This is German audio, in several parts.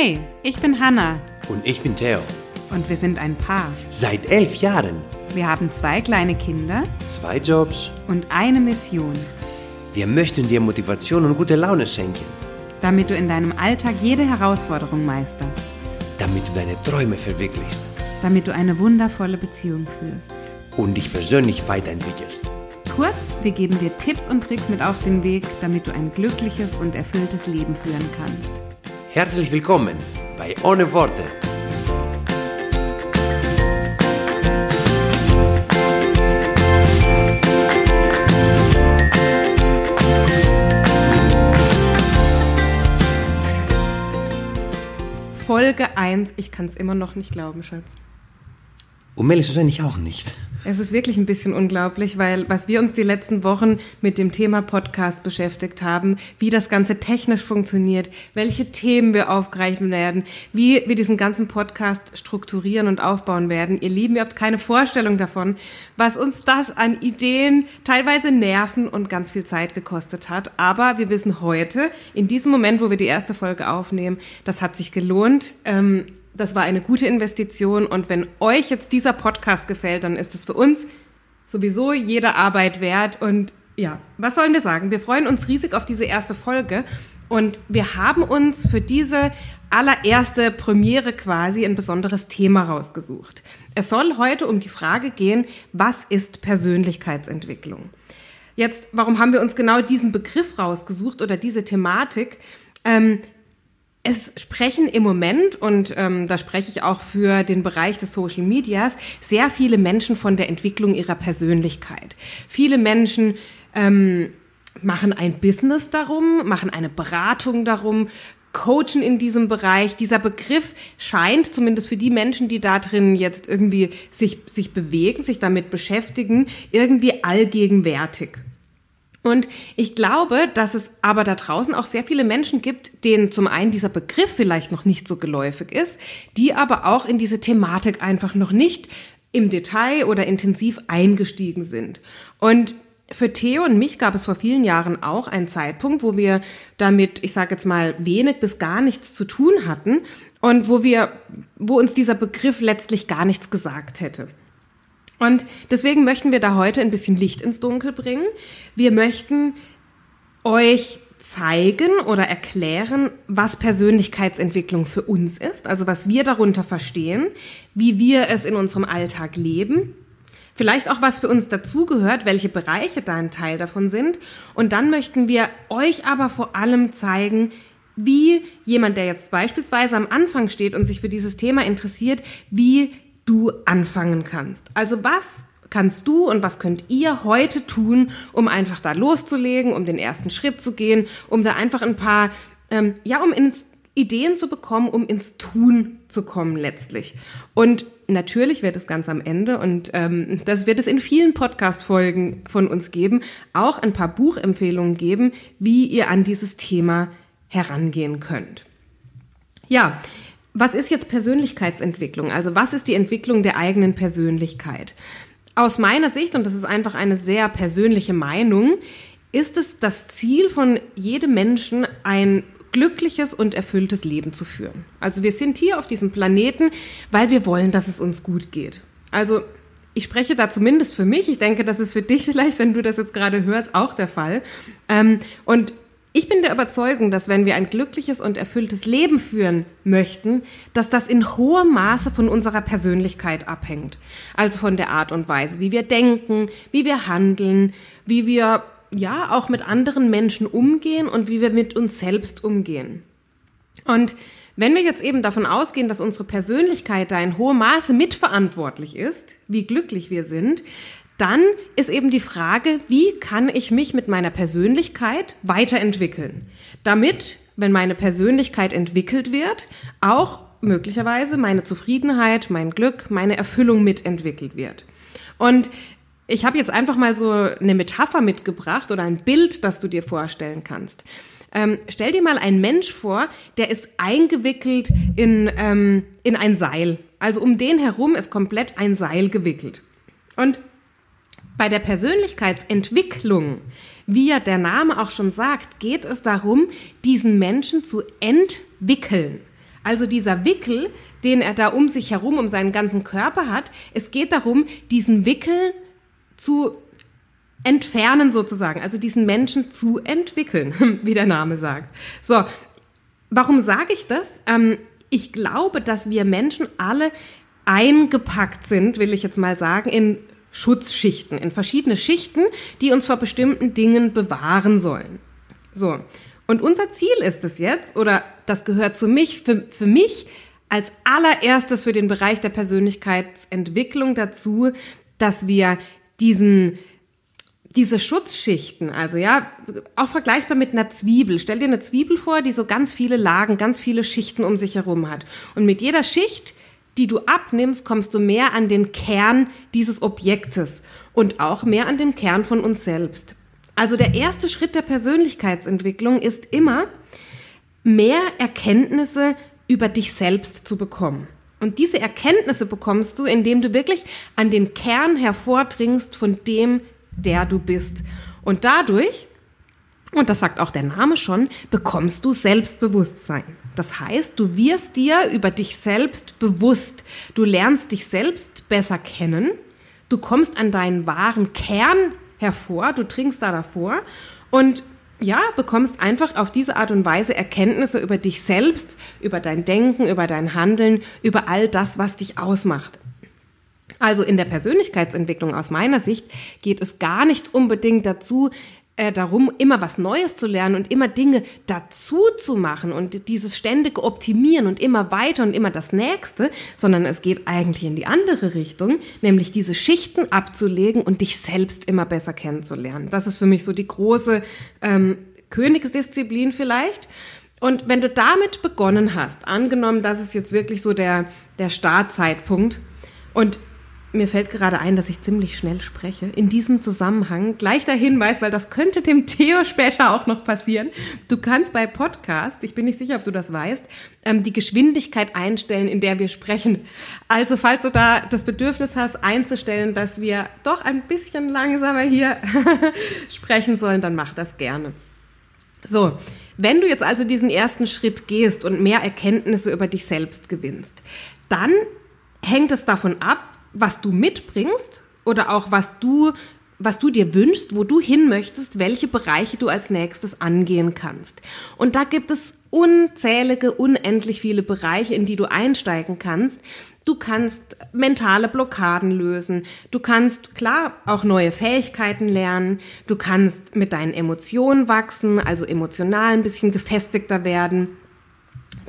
Hey, ich bin Hanna Und ich bin Theo. und wir sind ein Paar. Seit elf Jahren. Wir haben zwei kleine Kinder Zwei Jobs. und eine Mission, Wir möchten dir Motivation und gute Laune schenken, damit du in deinem Alltag jede Herausforderung meisterst, damit du deine Träume verwirklichst damit du eine wundervolle Beziehung führst. und dich persönlich weiterentwickelst. Kurz, wir geben dir Tipps und Tricks mit auf den Weg, damit du ein glückliches und erfülltes Leben führen kannst. Herzlich willkommen bei Ohne Worte. Folge 1, ich kann es immer noch nicht glauben, Schatz. Um ehrlich zu sein, ich auch nicht. Es ist wirklich ein bisschen unglaublich, weil was wir uns die letzten Wochen mit dem Thema Podcast beschäftigt haben, wie das Ganze technisch funktioniert, welche Themen wir aufgreifen werden, wie wir diesen ganzen Podcast strukturieren und aufbauen werden. Ihr Lieben, ihr habt keine Vorstellung davon, was uns das an Ideen, teilweise Nerven und ganz viel Zeit gekostet hat. Aber wir wissen heute, in diesem Moment, wo wir die erste Folge aufnehmen, das hat sich gelohnt. Ähm, das war eine gute Investition und wenn euch jetzt dieser Podcast gefällt, dann ist es für uns sowieso jede Arbeit wert. Und ja, was sollen wir sagen? Wir freuen uns riesig auf diese erste Folge und wir haben uns für diese allererste Premiere quasi ein besonderes Thema rausgesucht. Es soll heute um die Frage gehen, was ist Persönlichkeitsentwicklung? Jetzt, warum haben wir uns genau diesen Begriff rausgesucht oder diese Thematik? Ähm, es sprechen im Moment, und ähm, da spreche ich auch für den Bereich des Social Medias, sehr viele Menschen von der Entwicklung ihrer Persönlichkeit. Viele Menschen ähm, machen ein Business darum, machen eine Beratung darum, coachen in diesem Bereich. Dieser Begriff scheint, zumindest für die Menschen, die da drin jetzt irgendwie sich, sich bewegen, sich damit beschäftigen, irgendwie allgegenwärtig. Und ich glaube, dass es aber da draußen auch sehr viele Menschen gibt, denen zum einen dieser Begriff vielleicht noch nicht so geläufig ist, die aber auch in diese Thematik einfach noch nicht im Detail oder intensiv eingestiegen sind. Und für Theo und mich gab es vor vielen Jahren auch einen Zeitpunkt, wo wir damit, ich sage jetzt mal, wenig bis gar nichts zu tun hatten und wo wir, wo uns dieser Begriff letztlich gar nichts gesagt hätte. Und deswegen möchten wir da heute ein bisschen Licht ins Dunkel bringen. Wir möchten euch zeigen oder erklären, was Persönlichkeitsentwicklung für uns ist, also was wir darunter verstehen, wie wir es in unserem Alltag leben, vielleicht auch was für uns dazugehört, welche Bereiche da ein Teil davon sind. Und dann möchten wir euch aber vor allem zeigen, wie jemand, der jetzt beispielsweise am Anfang steht und sich für dieses Thema interessiert, wie du anfangen kannst. Also was kannst du und was könnt ihr heute tun, um einfach da loszulegen, um den ersten Schritt zu gehen, um da einfach ein paar, ähm, ja, um ins Ideen zu bekommen, um ins Tun zu kommen letztlich. Und natürlich wird es ganz am Ende, und ähm, das wird es in vielen Podcast-Folgen von uns geben, auch ein paar Buchempfehlungen geben, wie ihr an dieses Thema herangehen könnt. Ja, was ist jetzt Persönlichkeitsentwicklung? Also was ist die Entwicklung der eigenen Persönlichkeit? Aus meiner Sicht, und das ist einfach eine sehr persönliche Meinung, ist es das Ziel von jedem Menschen, ein glückliches und erfülltes Leben zu führen. Also wir sind hier auf diesem Planeten, weil wir wollen, dass es uns gut geht. Also ich spreche da zumindest für mich. Ich denke, das ist für dich vielleicht, wenn du das jetzt gerade hörst, auch der Fall. Ähm, und ich bin der Überzeugung, dass wenn wir ein glückliches und erfülltes Leben führen möchten, dass das in hohem Maße von unserer Persönlichkeit abhängt. Also von der Art und Weise, wie wir denken, wie wir handeln, wie wir ja auch mit anderen Menschen umgehen und wie wir mit uns selbst umgehen. Und wenn wir jetzt eben davon ausgehen, dass unsere Persönlichkeit da in hohem Maße mitverantwortlich ist, wie glücklich wir sind, dann ist eben die Frage, wie kann ich mich mit meiner Persönlichkeit weiterentwickeln, damit, wenn meine Persönlichkeit entwickelt wird, auch möglicherweise meine Zufriedenheit, mein Glück, meine Erfüllung mitentwickelt wird. Und ich habe jetzt einfach mal so eine Metapher mitgebracht oder ein Bild, das du dir vorstellen kannst. Ähm, stell dir mal einen Mensch vor, der ist eingewickelt in, ähm, in ein Seil. Also um den herum ist komplett ein Seil gewickelt. Und bei der Persönlichkeitsentwicklung, wie ja der Name auch schon sagt, geht es darum, diesen Menschen zu entwickeln. Also dieser Wickel, den er da um sich herum, um seinen ganzen Körper hat, es geht darum, diesen Wickel zu entfernen sozusagen, also diesen Menschen zu entwickeln, wie der Name sagt. So, warum sage ich das? Ähm, ich glaube, dass wir Menschen alle eingepackt sind, will ich jetzt mal sagen, in Schutzschichten, in verschiedene Schichten, die uns vor bestimmten Dingen bewahren sollen. So. Und unser Ziel ist es jetzt, oder das gehört zu mich, für, für mich als allererstes für den Bereich der Persönlichkeitsentwicklung dazu, dass wir diesen diese Schutzschichten, also ja, auch vergleichbar mit einer Zwiebel. Stell dir eine Zwiebel vor, die so ganz viele Lagen, ganz viele Schichten um sich herum hat. Und mit jeder Schicht, die du abnimmst, kommst du mehr an den Kern dieses Objektes und auch mehr an den Kern von uns selbst. Also der erste Schritt der Persönlichkeitsentwicklung ist immer, mehr Erkenntnisse über dich selbst zu bekommen. Und diese Erkenntnisse bekommst du, indem du wirklich an den Kern hervordringst von dem, der du bist. Und dadurch, und das sagt auch der Name schon, bekommst du Selbstbewusstsein. Das heißt, du wirst dir über dich selbst bewusst. Du lernst dich selbst besser kennen. Du kommst an deinen wahren Kern hervor. Du trinkst da davor und ja, bekommst einfach auf diese Art und Weise Erkenntnisse über dich selbst, über dein Denken, über dein Handeln, über all das, was dich ausmacht. Also in der Persönlichkeitsentwicklung aus meiner Sicht geht es gar nicht unbedingt dazu, äh, darum, immer was Neues zu lernen und immer Dinge dazu zu machen und dieses ständige Optimieren und immer weiter und immer das Nächste, sondern es geht eigentlich in die andere Richtung, nämlich diese Schichten abzulegen und dich selbst immer besser kennenzulernen. Das ist für mich so die große ähm, Königsdisziplin vielleicht. Und wenn du damit begonnen hast, angenommen, das ist jetzt wirklich so der, der Startzeitpunkt und mir fällt gerade ein, dass ich ziemlich schnell spreche. In diesem Zusammenhang gleich der Hinweis, weil das könnte dem Theo später auch noch passieren. Du kannst bei Podcast, ich bin nicht sicher, ob du das weißt, ähm, die Geschwindigkeit einstellen, in der wir sprechen. Also falls du da das Bedürfnis hast, einzustellen, dass wir doch ein bisschen langsamer hier sprechen sollen, dann mach das gerne. So, wenn du jetzt also diesen ersten Schritt gehst und mehr Erkenntnisse über dich selbst gewinnst, dann hängt es davon ab, was du mitbringst oder auch was du, was du dir wünschst, wo du hin möchtest, welche Bereiche du als nächstes angehen kannst. Und da gibt es unzählige, unendlich viele Bereiche, in die du einsteigen kannst. Du kannst mentale Blockaden lösen. Du kannst klar auch neue Fähigkeiten lernen. Du kannst mit deinen Emotionen wachsen, also emotional ein bisschen gefestigter werden.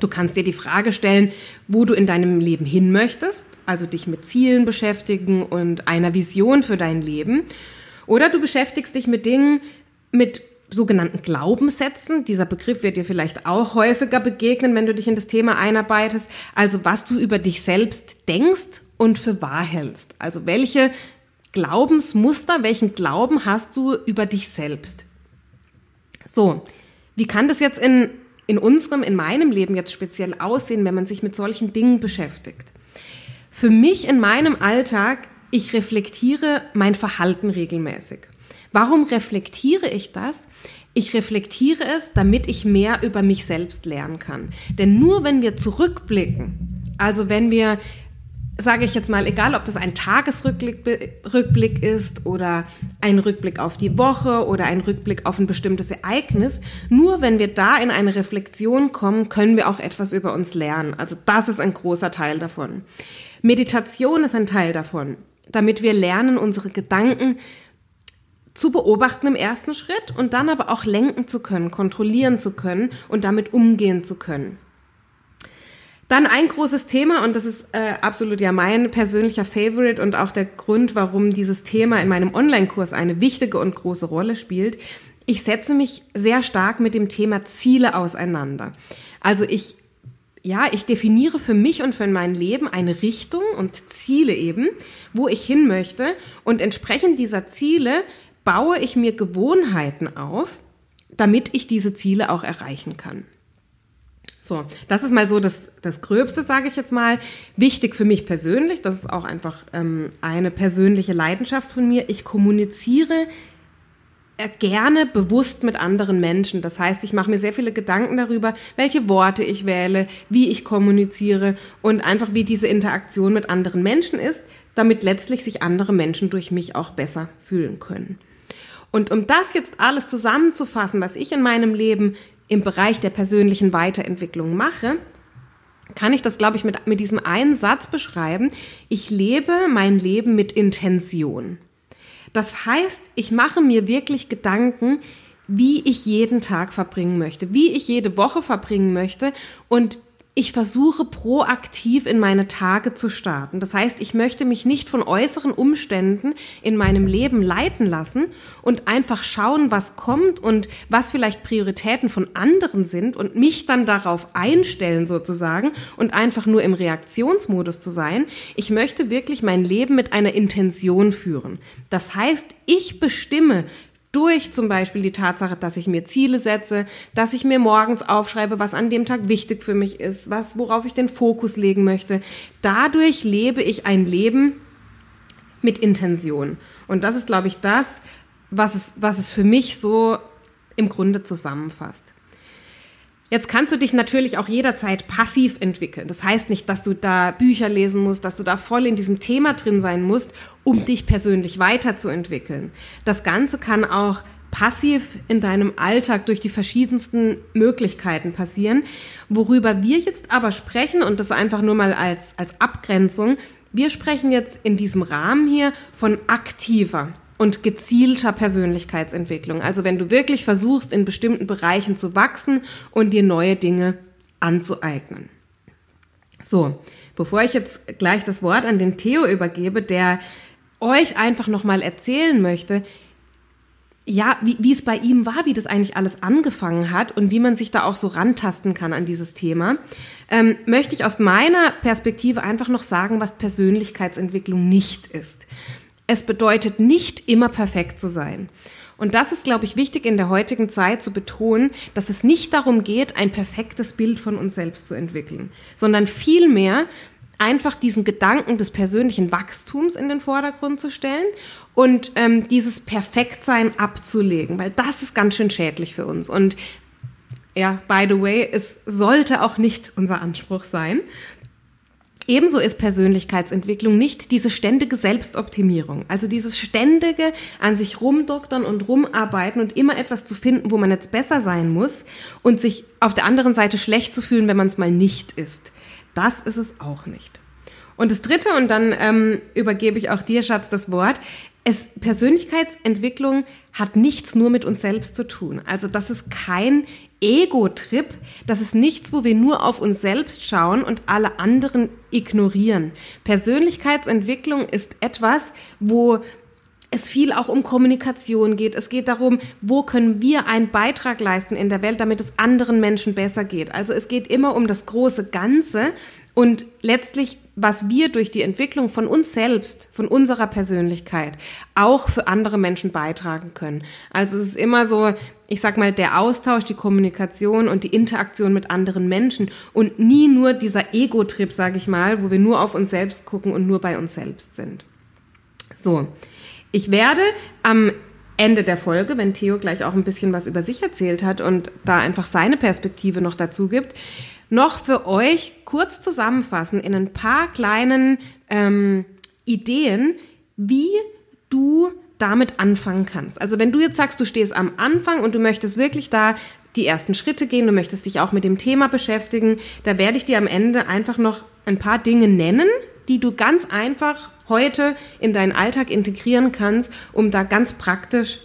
Du kannst dir die Frage stellen, wo du in deinem Leben hin möchtest also dich mit Zielen beschäftigen und einer Vision für dein Leben. Oder du beschäftigst dich mit Dingen, mit sogenannten Glaubenssätzen. Dieser Begriff wird dir vielleicht auch häufiger begegnen, wenn du dich in das Thema einarbeitest. Also was du über dich selbst denkst und für wahr hältst. Also welche Glaubensmuster, welchen Glauben hast du über dich selbst? So, wie kann das jetzt in, in unserem, in meinem Leben jetzt speziell aussehen, wenn man sich mit solchen Dingen beschäftigt? Für mich in meinem Alltag, ich reflektiere mein Verhalten regelmäßig. Warum reflektiere ich das? Ich reflektiere es, damit ich mehr über mich selbst lernen kann. Denn nur wenn wir zurückblicken, also wenn wir, sage ich jetzt mal, egal ob das ein Tagesrückblick Rückblick ist oder ein Rückblick auf die Woche oder ein Rückblick auf ein bestimmtes Ereignis, nur wenn wir da in eine Reflexion kommen, können wir auch etwas über uns lernen. Also das ist ein großer Teil davon. Meditation ist ein Teil davon, damit wir lernen, unsere Gedanken zu beobachten im ersten Schritt und dann aber auch lenken zu können, kontrollieren zu können und damit umgehen zu können. Dann ein großes Thema, und das ist äh, absolut ja mein persönlicher Favorite und auch der Grund, warum dieses Thema in meinem Online-Kurs eine wichtige und große Rolle spielt. Ich setze mich sehr stark mit dem Thema Ziele auseinander. Also ich ja, ich definiere für mich und für mein Leben eine Richtung und Ziele eben, wo ich hin möchte. Und entsprechend dieser Ziele baue ich mir Gewohnheiten auf, damit ich diese Ziele auch erreichen kann. So, das ist mal so das, das Gröbste, sage ich jetzt mal. Wichtig für mich persönlich, das ist auch einfach ähm, eine persönliche Leidenschaft von mir. Ich kommuniziere gerne bewusst mit anderen Menschen. Das heißt, ich mache mir sehr viele Gedanken darüber, welche Worte ich wähle, wie ich kommuniziere und einfach wie diese Interaktion mit anderen Menschen ist, damit letztlich sich andere Menschen durch mich auch besser fühlen können. Und um das jetzt alles zusammenzufassen, was ich in meinem Leben im Bereich der persönlichen Weiterentwicklung mache, kann ich das, glaube ich, mit, mit diesem einen Satz beschreiben. Ich lebe mein Leben mit Intention. Das heißt, ich mache mir wirklich Gedanken, wie ich jeden Tag verbringen möchte, wie ich jede Woche verbringen möchte. Und ich versuche proaktiv in meine Tage zu starten. Das heißt, ich möchte mich nicht von äußeren Umständen in meinem Leben leiten lassen und einfach schauen, was kommt und was vielleicht Prioritäten von anderen sind und mich dann darauf einstellen sozusagen und einfach nur im Reaktionsmodus zu sein. Ich möchte wirklich mein Leben mit einer Intention führen. Das heißt, ich bestimme, durch zum Beispiel die Tatsache, dass ich mir Ziele setze, dass ich mir morgens aufschreibe, was an dem Tag wichtig für mich ist, was, worauf ich den Fokus legen möchte. Dadurch lebe ich ein Leben mit Intention. Und das ist, glaube ich, das, was es, was es für mich so im Grunde zusammenfasst. Jetzt kannst du dich natürlich auch jederzeit passiv entwickeln. Das heißt nicht, dass du da Bücher lesen musst, dass du da voll in diesem Thema drin sein musst, um dich persönlich weiterzuentwickeln. Das Ganze kann auch passiv in deinem Alltag durch die verschiedensten Möglichkeiten passieren. Worüber wir jetzt aber sprechen, und das einfach nur mal als, als Abgrenzung, wir sprechen jetzt in diesem Rahmen hier von aktiver und gezielter Persönlichkeitsentwicklung. Also wenn du wirklich versuchst, in bestimmten Bereichen zu wachsen und dir neue Dinge anzueignen. So, bevor ich jetzt gleich das Wort an den Theo übergebe, der euch einfach nochmal erzählen möchte, ja, wie, wie es bei ihm war, wie das eigentlich alles angefangen hat und wie man sich da auch so rantasten kann an dieses Thema, ähm, möchte ich aus meiner Perspektive einfach noch sagen, was Persönlichkeitsentwicklung nicht ist es bedeutet nicht immer perfekt zu sein. Und das ist, glaube ich, wichtig in der heutigen Zeit zu betonen, dass es nicht darum geht, ein perfektes Bild von uns selbst zu entwickeln, sondern vielmehr einfach diesen Gedanken des persönlichen Wachstums in den Vordergrund zu stellen und ähm, dieses Perfektsein abzulegen, weil das ist ganz schön schädlich für uns. Und ja, by the way, es sollte auch nicht unser Anspruch sein, Ebenso ist Persönlichkeitsentwicklung nicht diese ständige Selbstoptimierung, also dieses ständige an sich rumdoktern und rumarbeiten und immer etwas zu finden, wo man jetzt besser sein muss und sich auf der anderen Seite schlecht zu fühlen, wenn man es mal nicht ist. Das ist es auch nicht. Und das Dritte, und dann ähm, übergebe ich auch dir, Schatz, das Wort, es, Persönlichkeitsentwicklung hat nichts nur mit uns selbst zu tun. Also das ist kein Ego-Trip, das ist nichts, wo wir nur auf uns selbst schauen und alle anderen ignorieren. Persönlichkeitsentwicklung ist etwas, wo es viel auch um Kommunikation geht. Es geht darum, wo können wir einen Beitrag leisten in der Welt, damit es anderen Menschen besser geht. Also es geht immer um das große Ganze und letztlich, was wir durch die Entwicklung von uns selbst, von unserer Persönlichkeit auch für andere Menschen beitragen können. Also es ist immer so, ich sag mal, der Austausch, die Kommunikation und die Interaktion mit anderen Menschen und nie nur dieser Ego-Trip, sag ich mal, wo wir nur auf uns selbst gucken und nur bei uns selbst sind. So. Ich werde am Ende der Folge, wenn Theo gleich auch ein bisschen was über sich erzählt hat und da einfach seine Perspektive noch dazu gibt, noch für euch kurz zusammenfassen in ein paar kleinen ähm, Ideen, wie du damit anfangen kannst. Also wenn du jetzt sagst, du stehst am Anfang und du möchtest wirklich da die ersten Schritte gehen, du möchtest dich auch mit dem Thema beschäftigen, da werde ich dir am Ende einfach noch ein paar Dinge nennen, die du ganz einfach heute in deinen Alltag integrieren kannst, um da ganz praktisch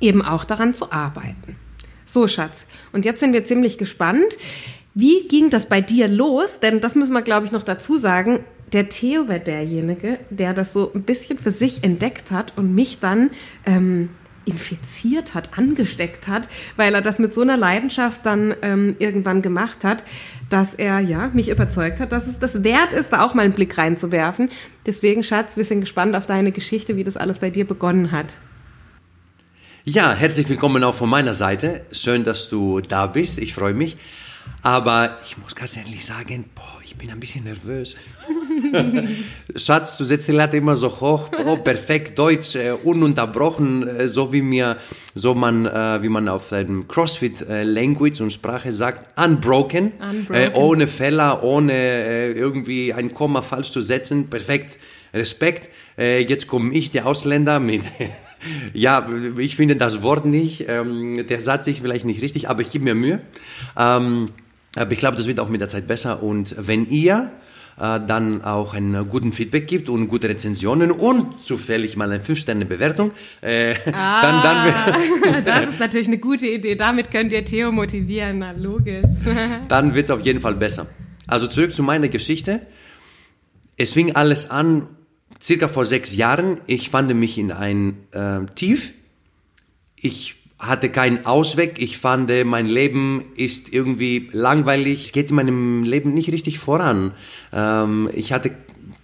eben auch daran zu arbeiten. So, Schatz. Und jetzt sind wir ziemlich gespannt. Wie ging das bei dir los? Denn das müssen wir, glaube ich, noch dazu sagen. Der Theo war derjenige, der das so ein bisschen für sich entdeckt hat und mich dann ähm, infiziert hat, angesteckt hat, weil er das mit so einer Leidenschaft dann ähm, irgendwann gemacht hat, dass er ja mich überzeugt hat, dass es das wert ist, da auch mal einen Blick reinzuwerfen. Deswegen, Schatz, wir sind gespannt auf deine Geschichte, wie das alles bei dir begonnen hat. Ja, herzlich willkommen auch von meiner Seite. Schön, dass du da bist. Ich freue mich. Aber ich muss ganz ehrlich sagen, boah, ich bin ein bisschen nervös. Schatz, du setzt die Latte immer so hoch, oh, perfekt Deutsch, äh, ununterbrochen, äh, so wie mir, so man, äh, wie man auf einem CrossFit äh, Language und Sprache sagt, unbroken, Unbroken. Äh, ohne Fehler, ohne äh, irgendwie ein Komma falsch zu setzen, perfekt, Respekt. Jetzt komme ich, der Ausländer, mit Ja, ich finde das Wort nicht, ähm, der Satz sich vielleicht nicht richtig, aber ich gebe mir Mühe. Ähm, aber ich glaube, das wird auch mit der Zeit besser. Und wenn ihr äh, dann auch einen guten Feedback gibt und gute Rezensionen und zufällig mal eine 5-Sterne-Bewertung, äh, Ah, dann, dann, das ist natürlich eine gute Idee. Damit könnt ihr Theo motivieren, na logisch. dann wird es auf jeden Fall besser. Also zurück zu meiner Geschichte. Es fing alles an, circa vor sechs Jahren. Ich fand mich in ein äh, Tief. Ich hatte keinen Ausweg. Ich fand, äh, mein Leben ist irgendwie langweilig. Es geht in meinem Leben nicht richtig voran. Ähm, ich hatte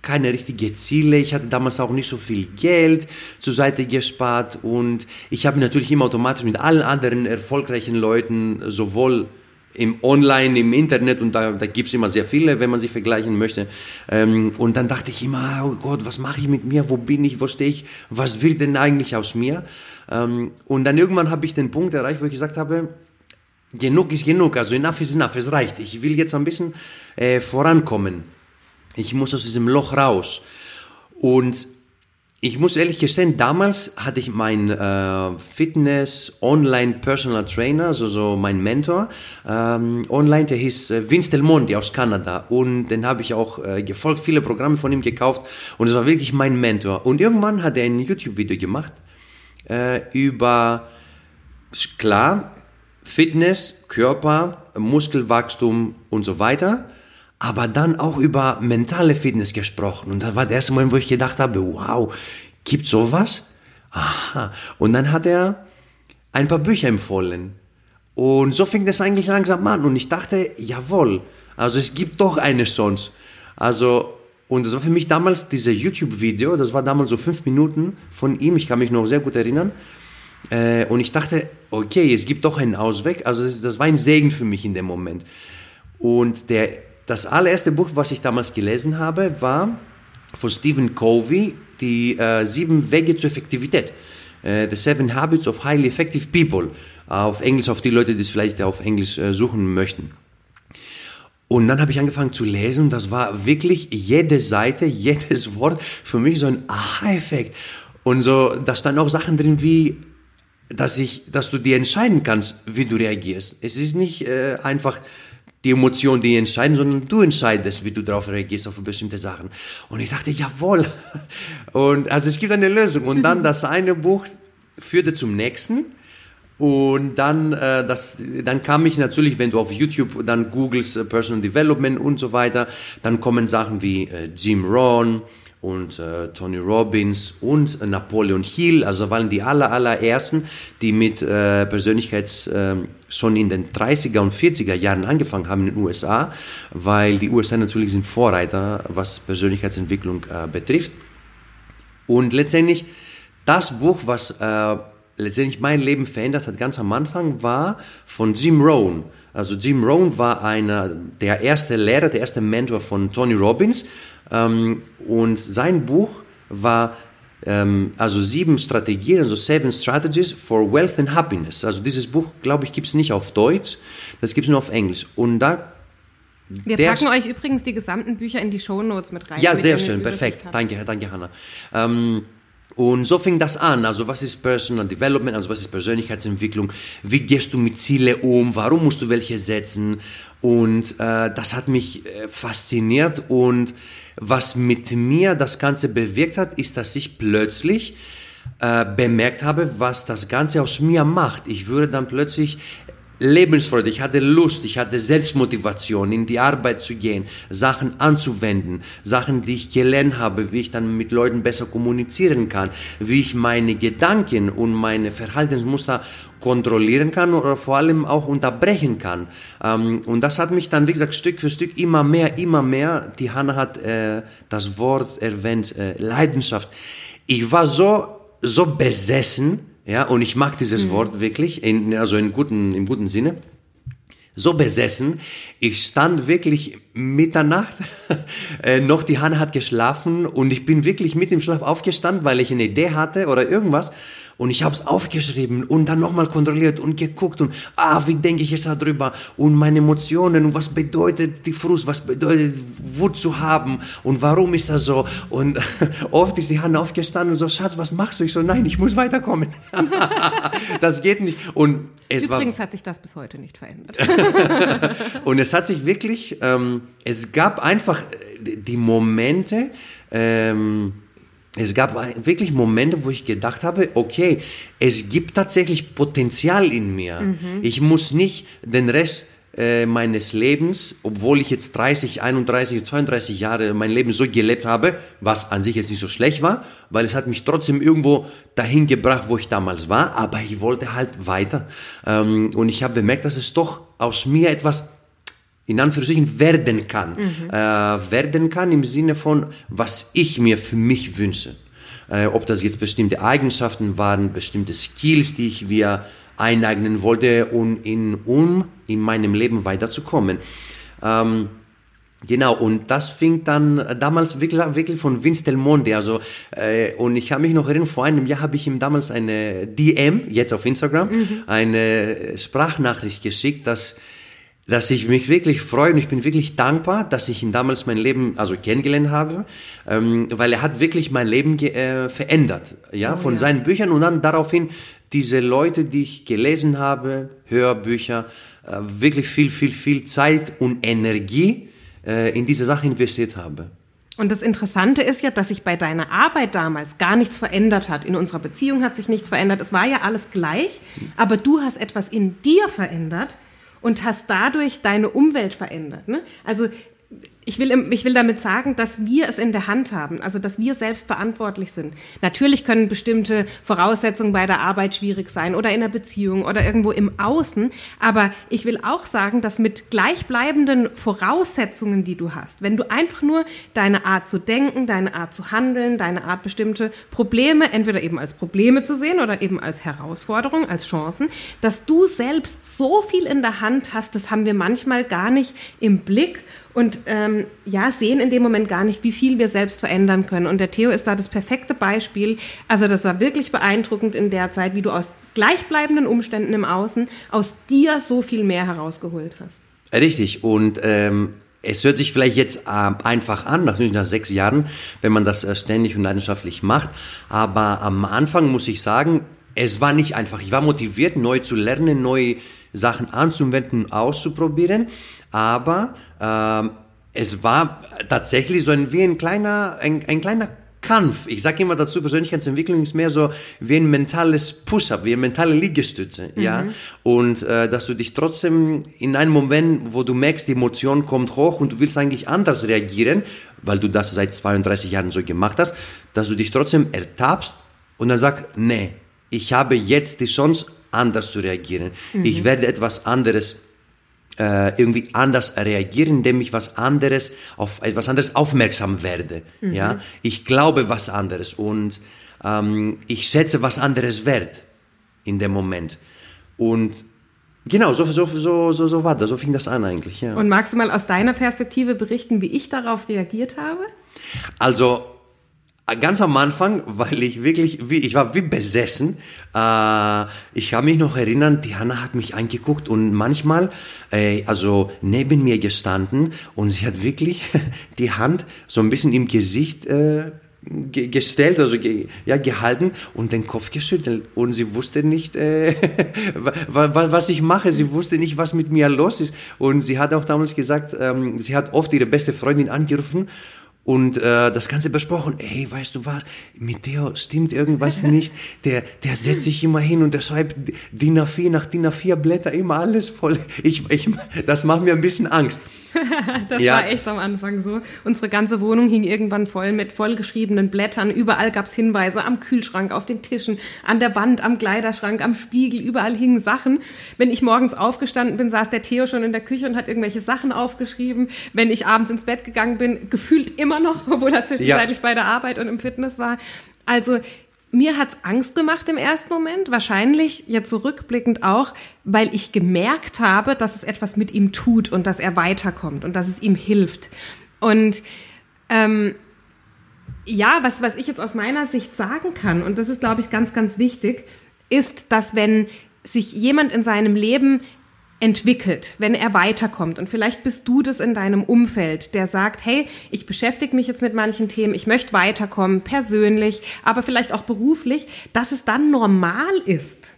keine richtigen Ziele. Ich hatte damals auch nicht so viel Geld zur Seite gespart und ich habe natürlich immer automatisch mit allen anderen erfolgreichen Leuten sowohl im Online, im Internet und da, da gibt es immer sehr viele, wenn man sich vergleichen möchte. Ähm, und dann dachte ich immer, oh Gott, was mache ich mit mir? Wo bin ich? Wo stehe ich? Was wird denn eigentlich aus mir? Ähm, und dann irgendwann habe ich den Punkt erreicht, wo ich gesagt habe, genug ist genug, also enough is enough, es reicht. Ich will jetzt ein bisschen äh, vorankommen. Ich muss aus diesem Loch raus. Und ich muss ehrlich gestehen, damals hatte ich meinen äh, Fitness Online Personal Trainer, also so mein Mentor ähm, online, der hieß äh, Vince Del Monte aus Kanada und den habe ich auch äh, gefolgt, viele Programme von ihm gekauft und es war wirklich mein Mentor. Und irgendwann hat er ein YouTube-Video gemacht äh, über klar Fitness, Körper, Muskelwachstum und so weiter aber dann auch über mentale Fitness gesprochen. Und das war der erste Moment, wo ich gedacht habe, wow, gibt sowas? Aha. Und dann hat er ein paar Bücher empfohlen. Und so fing das eigentlich langsam an. Und ich dachte, jawohl, also es gibt doch eine Chance. Also, und das war für mich damals dieser YouTube-Video, das war damals so fünf Minuten von ihm, ich kann mich noch sehr gut erinnern. Äh, und ich dachte, okay, es gibt doch einen Ausweg. Also das, das war ein Segen für mich in dem Moment. Und der das allererste Buch, was ich damals gelesen habe, war von Stephen Covey, die äh, sieben Wege zur Effektivität. Äh, The Seven Habits of Highly Effective People. Auf Englisch, auf die Leute, die es vielleicht auf Englisch äh, suchen möchten. Und dann habe ich angefangen zu lesen. Das war wirklich jede Seite, jedes Wort für mich so ein Aha-Effekt. Und so, da standen auch Sachen drin wie, dass ich, dass du dir entscheiden kannst, wie du reagierst. Es ist nicht äh, einfach die Emotionen, die entscheiden, sondern du entscheidest, wie du darauf reagierst auf bestimmte Sachen. Und ich dachte, jawohl. Und also es gibt eine Lösung. Und dann das eine Buch führte zum nächsten. Und dann, äh, das, dann kam ich natürlich, wenn du auf YouTube dann googelst äh, Personal Development und so weiter, dann kommen Sachen wie äh, Jim Rohn und äh, Tony Robbins und äh, Napoleon Hill, also waren die aller, allerersten, die mit äh, Persönlichkeits ähm, schon in den 30er und 40er Jahren angefangen haben in den USA, weil die USA natürlich sind Vorreiter, was Persönlichkeitsentwicklung äh, betrifft. Und letztendlich das Buch, was äh, letztendlich mein Leben verändert hat, ganz am Anfang, war von Jim Rohn. Also Jim Rohn war einer, der erste Lehrer, der erste Mentor von Tony Robbins. Ähm, und sein Buch war ähm, also sieben Strategien, also Seven Strategies for Wealth and Happiness. Also dieses Buch, glaube ich, gibt es nicht auf Deutsch, das gibt es nur auf Englisch. Und da Wir packen euch übrigens die gesamten Bücher in die Shownotes mit rein. ja, sehr schön, perfekt. Danke, danke, Hanna. Ähm, und so fing das an. Also, was ist Personal Development? Also, was ist Persönlichkeitsentwicklung? Wie gehst du mit Ziele um? Warum musst du welche setzen? Und äh, das hat mich äh, fasziniert. Und was mit mir das Ganze bewirkt hat, ist, dass ich plötzlich äh, bemerkt habe, was das Ganze aus mir macht. Ich würde dann plötzlich Lebensfreude, ich hatte Lust, ich hatte Selbstmotivation, in die Arbeit zu gehen, Sachen anzuwenden, Sachen, die ich gelernt habe, wie ich dann mit Leuten besser kommunizieren kann, wie ich meine Gedanken und meine Verhaltensmuster kontrollieren kann oder vor allem auch unterbrechen kann. Ähm, und das hat mich dann, wie gesagt, Stück für Stück immer mehr, immer mehr, die Hanna hat äh, das Wort erwähnt, äh, Leidenschaft. Ich war so, so besessen, ja, und ich mag dieses Wort wirklich, in, also in guten, im guten Sinne, so besessen. Ich stand wirklich Mitternacht, äh, noch die Hanna hat geschlafen und ich bin wirklich mit dem Schlaf aufgestanden, weil ich eine Idee hatte oder irgendwas. Und ich habe es aufgeschrieben und dann nochmal kontrolliert und geguckt und, ah, wie denke ich jetzt darüber und meine Emotionen und was bedeutet die Frust, was bedeutet Wut zu haben und warum ist das so? Und oft ist die Hand aufgestanden und so, Schatz, was machst du? Ich so, nein, ich muss weiterkommen. das geht nicht. Und es Übrigens war, hat sich das bis heute nicht verändert. und es hat sich wirklich, ähm, es gab einfach die Momente, ähm, es gab wirklich Momente, wo ich gedacht habe, okay, es gibt tatsächlich Potenzial in mir. Mhm. Ich muss nicht den Rest äh, meines Lebens, obwohl ich jetzt 30, 31, 32 Jahre mein Leben so gelebt habe, was an sich jetzt nicht so schlecht war, weil es hat mich trotzdem irgendwo dahin gebracht, wo ich damals war, aber ich wollte halt weiter. Ähm, und ich habe bemerkt, dass es doch aus mir etwas in Anführungsstrichen werden kann. Mhm. Äh, werden kann im Sinne von, was ich mir für mich wünsche. Äh, ob das jetzt bestimmte Eigenschaften waren, bestimmte Skills, die ich mir eineignen wollte, und in, um in meinem Leben weiterzukommen. Ähm, Genau, und das fing dann damals wirklich, wirklich von Vince Del Monde, also, äh, und ich habe mich noch erinnern, vor einem Jahr habe ich ihm damals eine DM, jetzt auf Instagram, mhm. eine Sprachnachricht geschickt, dass dass ich mich wirklich freue und ich bin wirklich dankbar, dass ich ihn damals mein Leben also kennengelernt habe, ähm, weil er hat wirklich mein Leben äh, verändert, ja, oh, von ja. seinen Büchern und dann daraufhin diese Leute, die ich gelesen habe, Hörbücher, äh, wirklich viel, viel, viel Zeit und Energie äh, in diese Sache investiert habe. Und das Interessante ist ja, dass sich bei deiner Arbeit damals gar nichts verändert hat. In unserer Beziehung hat sich nichts verändert. Es war ja alles gleich, aber du hast etwas in dir verändert, und hast dadurch deine Umwelt verändert. Ne? Also ich will, ich will damit sagen, dass wir es in der Hand haben, also dass wir selbst verantwortlich sind. Natürlich können bestimmte Voraussetzungen bei der Arbeit schwierig sein oder in der Beziehung oder irgendwo im Außen, aber ich will auch sagen, dass mit gleichbleibenden Voraussetzungen, die du hast, wenn du einfach nur deine Art zu denken, deine Art zu handeln, deine Art bestimmte Probleme entweder eben als Probleme zu sehen oder eben als Herausforderung, als Chancen, dass du selbst so viel in der Hand hast, das haben wir manchmal gar nicht im Blick und ähm, ja, sehen in dem Moment gar nicht, wie viel wir selbst verändern können. Und der Theo ist da das perfekte Beispiel. Also das war wirklich beeindruckend in der Zeit, wie du aus gleichbleibenden Umständen im Außen aus dir so viel mehr herausgeholt hast. Richtig. Und ähm, es hört sich vielleicht jetzt äh, einfach an, natürlich nach sechs Jahren, wenn man das äh, ständig und leidenschaftlich macht. Aber am Anfang muss ich sagen, es war nicht einfach. Ich war motiviert, neu zu lernen, neue Sachen anzuwenden, auszuprobieren. Aber ähm, es war tatsächlich so ein, wie ein kleiner, ein, ein kleiner Kampf. Ich sage immer dazu, Persönlichkeitsentwicklung ist mehr so wie ein mentales Push-up, wie eine mentale Liegestütze, mhm. ja. Und äh, dass du dich trotzdem in einem Moment, wo du merkst, die Emotion kommt hoch und du willst eigentlich anders reagieren, weil du das seit 32 Jahren so gemacht hast, dass du dich trotzdem ertappst und dann sagst, nee, ich habe jetzt die Chance, anders zu reagieren. Mhm. Ich werde etwas anderes äh, irgendwie anders reagieren, indem ich was anderes auf etwas anderes aufmerksam werde. Mhm. Ja, ich glaube was anderes und ähm, ich schätze was anderes wert in dem Moment. Und Genau, so, so, so, so, so war das, so fing das an eigentlich. Ja. Und magst du mal aus deiner Perspektive berichten, wie ich darauf reagiert habe? Also ganz am Anfang, weil ich wirklich, wie, ich war wie besessen. Äh, ich kann mich noch erinnern, die Hanna hat mich angeguckt und manchmal, äh, also neben mir gestanden und sie hat wirklich die Hand so ein bisschen im Gesicht äh, gestellt, also ge ja, gehalten und den Kopf geschüttelt. Und sie wusste nicht, äh, was ich mache. Sie wusste nicht, was mit mir los ist. Und sie hat auch damals gesagt, ähm, sie hat oft ihre beste Freundin angerufen und äh, das Ganze besprochen. Hey, weißt du was? Mit Theo stimmt irgendwas nicht. Der, der setzt sich immer hin und der schreibt DIN A4 nach DIN A4 Blätter immer alles voll. Ich, ich, das macht mir ein bisschen Angst. das ja. war echt am Anfang so. Unsere ganze Wohnung hing irgendwann voll mit vollgeschriebenen Blättern. Überall gab's Hinweise am Kühlschrank, auf den Tischen, an der Wand, am Kleiderschrank, am Spiegel. Überall hingen Sachen. Wenn ich morgens aufgestanden bin, saß der Theo schon in der Küche und hat irgendwelche Sachen aufgeschrieben. Wenn ich abends ins Bett gegangen bin, gefühlt immer noch, obwohl er zwischenzeitlich ja. bei der Arbeit und im Fitness war. Also mir hat's Angst gemacht im ersten Moment, wahrscheinlich jetzt zurückblickend auch, weil ich gemerkt habe, dass es etwas mit ihm tut und dass er weiterkommt und dass es ihm hilft. Und ähm, ja, was, was ich jetzt aus meiner Sicht sagen kann, und das ist, glaube ich, ganz, ganz wichtig, ist, dass wenn sich jemand in seinem Leben entwickelt, wenn er weiterkommt. Und vielleicht bist du das in deinem Umfeld, der sagt, hey, ich beschäftige mich jetzt mit manchen Themen, ich möchte weiterkommen, persönlich, aber vielleicht auch beruflich, dass es dann normal ist.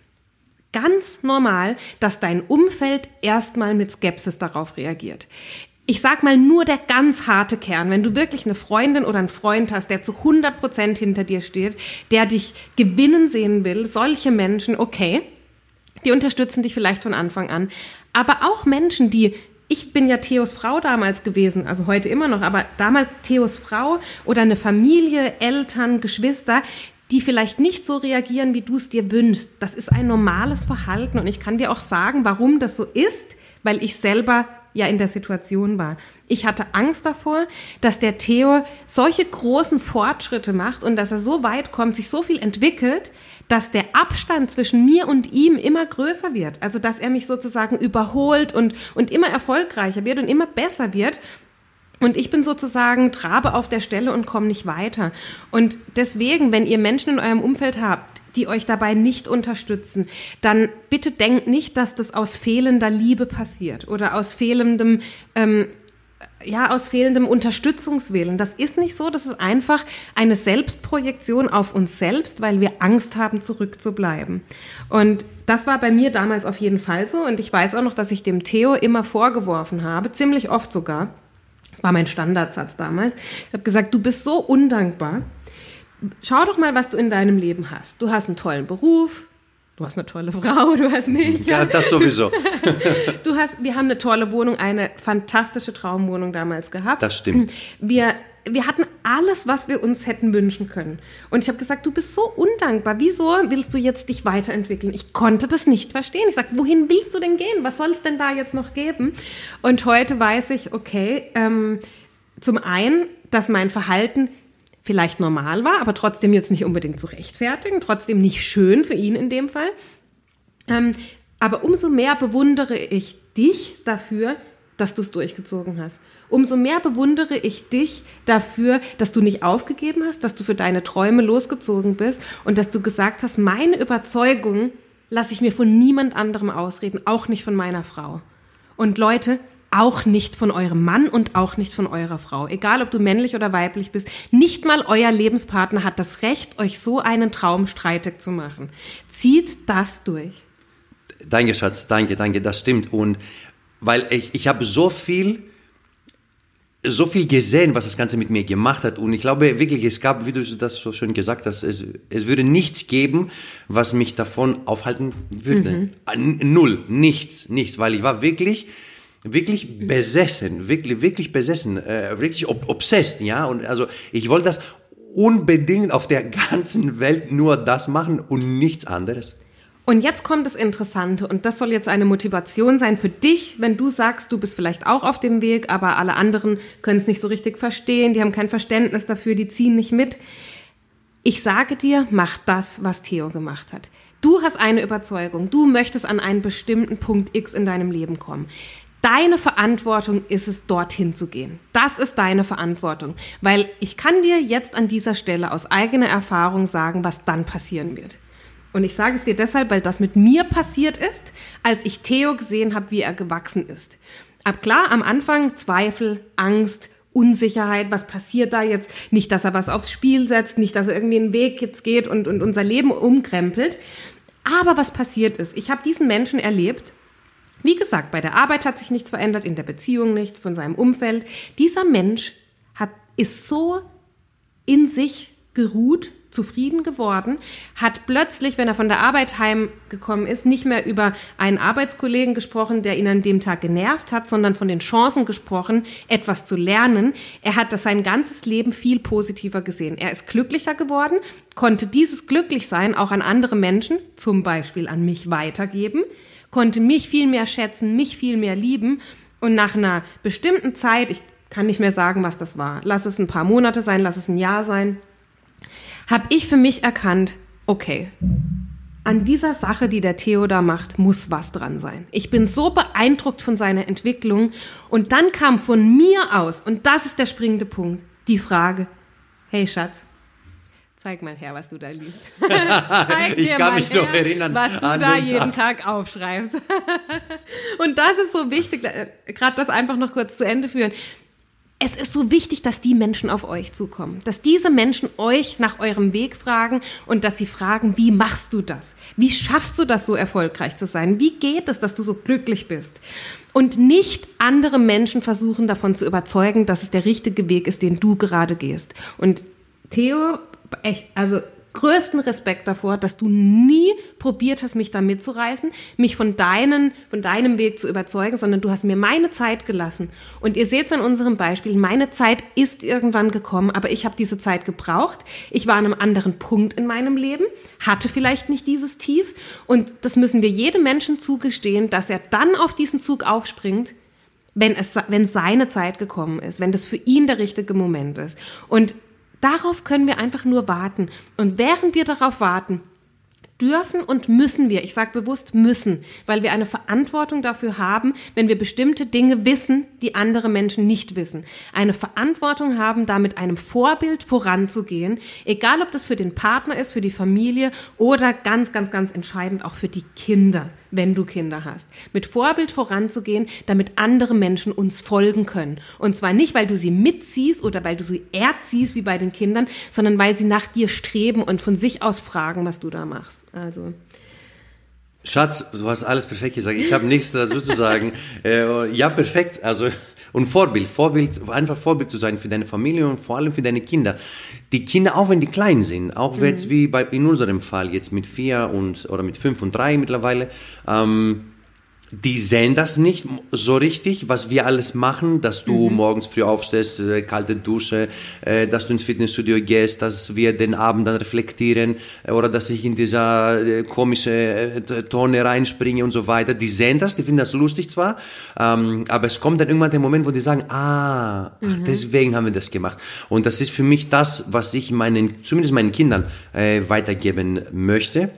Ganz normal, dass dein Umfeld erstmal mit Skepsis darauf reagiert. Ich sag mal nur der ganz harte Kern, wenn du wirklich eine Freundin oder einen Freund hast, der zu 100 Prozent hinter dir steht, der dich gewinnen sehen will, solche Menschen, okay, die unterstützen dich vielleicht von Anfang an. Aber auch Menschen, die ich bin ja Theos Frau damals gewesen, also heute immer noch, aber damals Theos Frau oder eine Familie, Eltern, Geschwister, die vielleicht nicht so reagieren, wie du es dir wünschst. Das ist ein normales Verhalten und ich kann dir auch sagen, warum das so ist, weil ich selber ja in der Situation war. Ich hatte Angst davor, dass der Theo solche großen Fortschritte macht und dass er so weit kommt, sich so viel entwickelt, dass der Abstand zwischen mir und ihm immer größer wird. Also, dass er mich sozusagen überholt und, und immer erfolgreicher wird und immer besser wird. Und ich bin sozusagen Trabe auf der Stelle und komme nicht weiter. Und deswegen, wenn ihr Menschen in eurem Umfeld habt, die euch dabei nicht unterstützen, dann bitte denkt nicht, dass das aus fehlender Liebe passiert oder aus fehlendem ähm, ja, aus fehlendem Unterstützungswillen. Das ist nicht so, das ist einfach eine Selbstprojektion auf uns selbst, weil wir Angst haben, zurückzubleiben. Und das war bei mir damals auf jeden Fall so. Und ich weiß auch noch, dass ich dem Theo immer vorgeworfen habe, ziemlich oft sogar. Das war mein Standardsatz damals. Ich habe gesagt, du bist so undankbar. Schau doch mal, was du in deinem Leben hast. Du hast einen tollen Beruf, du hast eine tolle Frau, du hast nicht. Ja, das sowieso. du hast, wir haben eine tolle Wohnung, eine fantastische Traumwohnung damals gehabt. Das stimmt. Wir, wir hatten alles, was wir uns hätten wünschen können. Und ich habe gesagt, du bist so undankbar. Wieso willst du jetzt dich weiterentwickeln? Ich konnte das nicht verstehen. Ich sage, wohin willst du denn gehen? Was soll es denn da jetzt noch geben? Und heute weiß ich, okay, ähm, zum einen, dass mein Verhalten vielleicht normal war, aber trotzdem jetzt nicht unbedingt zu rechtfertigen, trotzdem nicht schön für ihn in dem Fall. Ähm, aber umso mehr bewundere ich dich dafür, dass du es durchgezogen hast. Umso mehr bewundere ich dich dafür, dass du nicht aufgegeben hast, dass du für deine Träume losgezogen bist und dass du gesagt hast, meine Überzeugung lasse ich mir von niemand anderem ausreden, auch nicht von meiner Frau. Und Leute, auch nicht von eurem Mann und auch nicht von eurer Frau. Egal, ob du männlich oder weiblich bist, nicht mal euer Lebenspartner hat das Recht, euch so einen Traum streitig zu machen. Zieht das durch. Danke, Schatz, danke, danke, das stimmt. Und weil ich, ich habe so viel, so viel gesehen, was das Ganze mit mir gemacht hat. Und ich glaube wirklich, es gab, wie du das so schön gesagt hast, es, es würde nichts geben, was mich davon aufhalten würde. Mhm. Null, nichts, nichts, weil ich war wirklich, wirklich besessen, wirklich, wirklich besessen, äh, wirklich ob obsessed, ja. Und also ich wollte das unbedingt auf der ganzen Welt nur das machen und nichts anderes. Und jetzt kommt das Interessante und das soll jetzt eine Motivation sein für dich, wenn du sagst, du bist vielleicht auch auf dem Weg, aber alle anderen können es nicht so richtig verstehen, die haben kein Verständnis dafür, die ziehen nicht mit. Ich sage dir, mach das, was Theo gemacht hat. Du hast eine Überzeugung, du möchtest an einen bestimmten Punkt X in deinem Leben kommen. Deine Verantwortung ist es, dorthin zu gehen. Das ist deine Verantwortung. Weil ich kann dir jetzt an dieser Stelle aus eigener Erfahrung sagen, was dann passieren wird. Und ich sage es dir deshalb, weil das mit mir passiert ist, als ich Theo gesehen habe, wie er gewachsen ist. Ab klar, am Anfang Zweifel, Angst, Unsicherheit, was passiert da jetzt? Nicht, dass er was aufs Spiel setzt, nicht, dass er irgendwie einen Weg jetzt geht und, und unser Leben umkrempelt. Aber was passiert ist, ich habe diesen Menschen erlebt, wie gesagt, bei der Arbeit hat sich nichts verändert, in der Beziehung nicht, von seinem Umfeld. Dieser Mensch hat, ist so in sich geruht, zufrieden geworden, hat plötzlich, wenn er von der Arbeit heimgekommen ist, nicht mehr über einen Arbeitskollegen gesprochen, der ihn an dem Tag genervt hat, sondern von den Chancen gesprochen, etwas zu lernen. Er hat das sein ganzes Leben viel positiver gesehen. Er ist glücklicher geworden, konnte dieses Glücklichsein auch an andere Menschen, zum Beispiel an mich, weitergeben konnte mich viel mehr schätzen, mich viel mehr lieben. Und nach einer bestimmten Zeit, ich kann nicht mehr sagen, was das war, lass es ein paar Monate sein, lass es ein Jahr sein, habe ich für mich erkannt, okay, an dieser Sache, die der Theo da macht, muss was dran sein. Ich bin so beeindruckt von seiner Entwicklung. Und dann kam von mir aus, und das ist der springende Punkt, die Frage, hey Schatz, zeig mal her, was du da liest. zeig ich kann mich her, noch erinnern, was du da jeden Tag, Tag aufschreibst. und das ist so wichtig, äh, gerade das einfach noch kurz zu Ende führen es ist so wichtig, dass die Menschen auf euch zukommen, dass diese Menschen euch nach eurem Weg fragen und dass sie fragen, wie machst du das? Wie schaffst du das so erfolgreich zu sein? Wie geht es, dass du so glücklich bist? Und nicht andere Menschen versuchen davon zu überzeugen, dass es der richtige Weg ist, den du gerade gehst. Und Theo, echt, also größten Respekt davor, dass du nie probiert hast, mich da mitzureißen, mich von deinen, von deinem Weg zu überzeugen, sondern du hast mir meine Zeit gelassen. Und ihr seht es an unserem Beispiel, meine Zeit ist irgendwann gekommen, aber ich habe diese Zeit gebraucht. Ich war an einem anderen Punkt in meinem Leben, hatte vielleicht nicht dieses Tief. Und das müssen wir jedem Menschen zugestehen, dass er dann auf diesen Zug aufspringt, wenn es, wenn seine Zeit gekommen ist, wenn das für ihn der richtige Moment ist. Und Darauf können wir einfach nur warten. Und während wir darauf warten, dürfen und müssen wir, ich sage bewusst müssen, weil wir eine Verantwortung dafür haben, wenn wir bestimmte Dinge wissen, die andere Menschen nicht wissen. Eine Verantwortung haben, da mit einem Vorbild voranzugehen, egal ob das für den Partner ist, für die Familie oder ganz, ganz, ganz entscheidend auch für die Kinder, wenn du Kinder hast. Mit Vorbild voranzugehen, damit andere Menschen uns folgen können. Und zwar nicht, weil du sie mitziehst oder weil du sie erziehst wie bei den Kindern, sondern weil sie nach dir streben und von sich aus fragen, was du da machst. Also. Schatz, du hast alles perfekt gesagt. Ich habe nichts dazu zu sagen. Äh, ja, perfekt. Also und Vorbild, Vorbild, einfach Vorbild zu sein für deine Familie und vor allem für deine Kinder. Die Kinder, auch wenn die klein sind, auch mhm. jetzt wie bei in unserem Fall jetzt mit vier und oder mit fünf und drei mittlerweile. Ähm, die sehen das nicht so richtig, was wir alles machen, dass du mhm. morgens früh aufstehst, äh, kalte Dusche, äh, dass du ins Fitnessstudio gehst, dass wir den Abend dann reflektieren äh, oder dass ich in dieser äh, komische äh, Tonne reinspringe und so weiter. Die sehen das, die finden das lustig zwar, ähm, aber es kommt dann irgendwann der Moment, wo die sagen, ah, ach, mhm. deswegen haben wir das gemacht. Und das ist für mich das, was ich meinen, zumindest meinen Kindern äh, weitergeben möchte.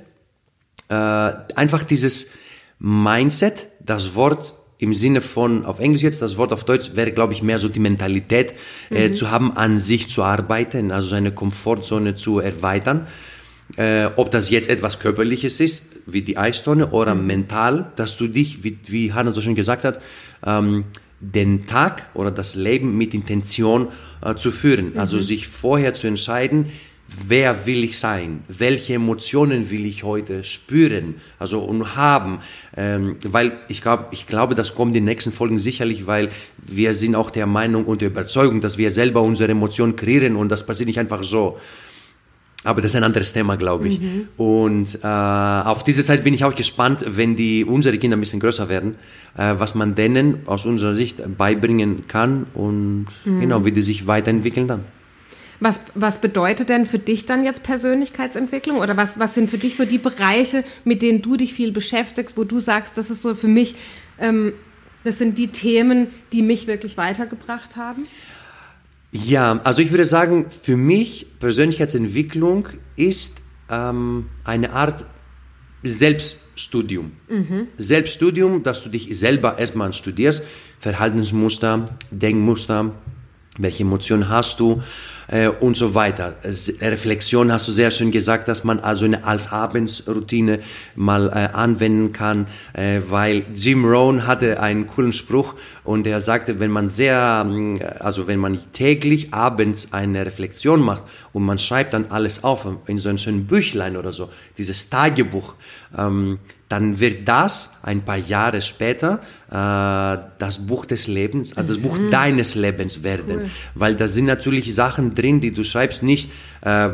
einfach dieses Mindset, das Wort im Sinne von, auf Englisch jetzt, das Wort auf Deutsch wäre, glaube ich, mehr so die Mentalität äh, mhm. zu haben, an sich zu arbeiten, also seine Komfortzone zu erweitern. Äh, ob das jetzt etwas Körperliches ist, wie die Eistonne, oder mhm. mental, dass du dich, wie, wie Hannah so schön gesagt hat, ähm, den Tag oder das Leben mit Intention äh, zu führen. Mhm. Also sich vorher zu entscheiden, wer will ich sein, welche Emotionen will ich heute spüren, also und haben, ähm, weil ich glaube, ich glaube, das kommt in den nächsten Folgen sicherlich, weil wir sind auch der Meinung und der Überzeugung, dass wir selber unsere Emotionen kreieren und das passiert nicht einfach so. Aber das ist ein anderes Thema, glaube ich. Mhm. Und äh, auf diese Zeit bin ich auch gespannt, wenn die unsere Kinder ein bisschen größer werden, äh, was man denen aus unserer Sicht beibringen kann und mhm. genau, wie die sich weiterentwickeln dann. Was, was bedeutet denn für dich dann jetzt Persönlichkeitsentwicklung? Oder was, was sind für dich so die Bereiche, mit denen du dich viel beschäftigst, wo du sagst, das ist so für mich, ähm, das sind die Themen, die mich wirklich weitergebracht haben? Ja, also ich würde sagen, für mich Persönlichkeitsentwicklung ist ähm, eine Art Selbststudium. Mhm. Selbststudium, dass du dich selber erstmal studierst, Verhaltensmuster, Denkmuster, welche Emotionen hast du äh, und so weiter. Reflexion hast du sehr schön gesagt, dass man also eine als Abendsroutine mal äh, anwenden kann, äh, weil Jim Rohn hatte einen coolen Spruch und er sagte, wenn man sehr, also wenn man täglich abends eine Reflexion macht und man schreibt dann alles auf in so ein schönes Büchlein oder so, dieses Tagebuch, ähm, dann wird das ein paar Jahre später äh, das Buch des Lebens, also das Buch mhm. deines Lebens werden. Cool. Weil da sind natürlich Sachen drin, die du schreibst nicht, äh,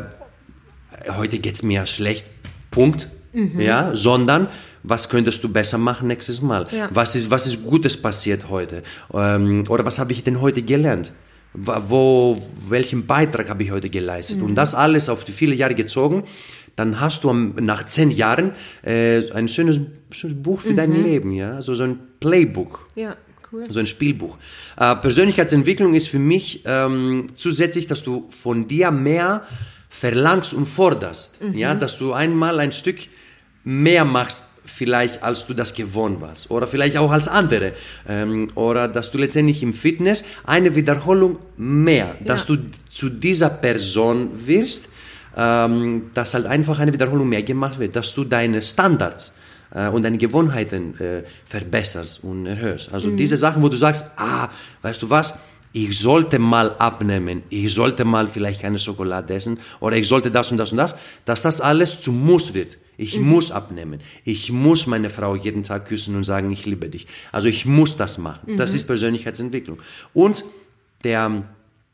heute geht's mir schlecht, Punkt, mhm. ja, sondern was könntest du besser machen nächstes Mal? Ja. Was, ist, was ist Gutes passiert heute? Ähm, oder was habe ich denn heute gelernt? Wo, welchen Beitrag habe ich heute geleistet? Mhm. Und das alles auf die viele Jahre gezogen dann hast du nach zehn Jahren äh, ein schönes, schönes Buch für mhm. dein Leben, ja, also so ein Playbook. Ja. Cool. So ein Spielbuch. Äh, Persönlichkeitsentwicklung ist für mich ähm, zusätzlich, dass du von dir mehr verlangst und forderst, ja, dass du einmal ein Stück mehr machst, vielleicht als du das gewohnt warst oder vielleicht auch als andere ähm, oder dass du letztendlich im Fitness eine Wiederholung mehr, dass du zu dieser Person wirst, ähm, dass halt einfach eine Wiederholung mehr gemacht wird, dass du deine Standards äh, und deine Gewohnheiten äh, verbesserst und erhöhst. Also diese Sachen, wo du sagst, ah, weißt du was, ich sollte mal abnehmen, ich sollte mal vielleicht keine Schokolade essen oder ich sollte das und das und das, dass das alles zu Muss wird. Ich muss abnehmen. Ich muss meine Frau jeden Tag küssen und sagen, ich liebe dich. Also ich muss das machen. Das ist Persönlichkeitsentwicklung. Und der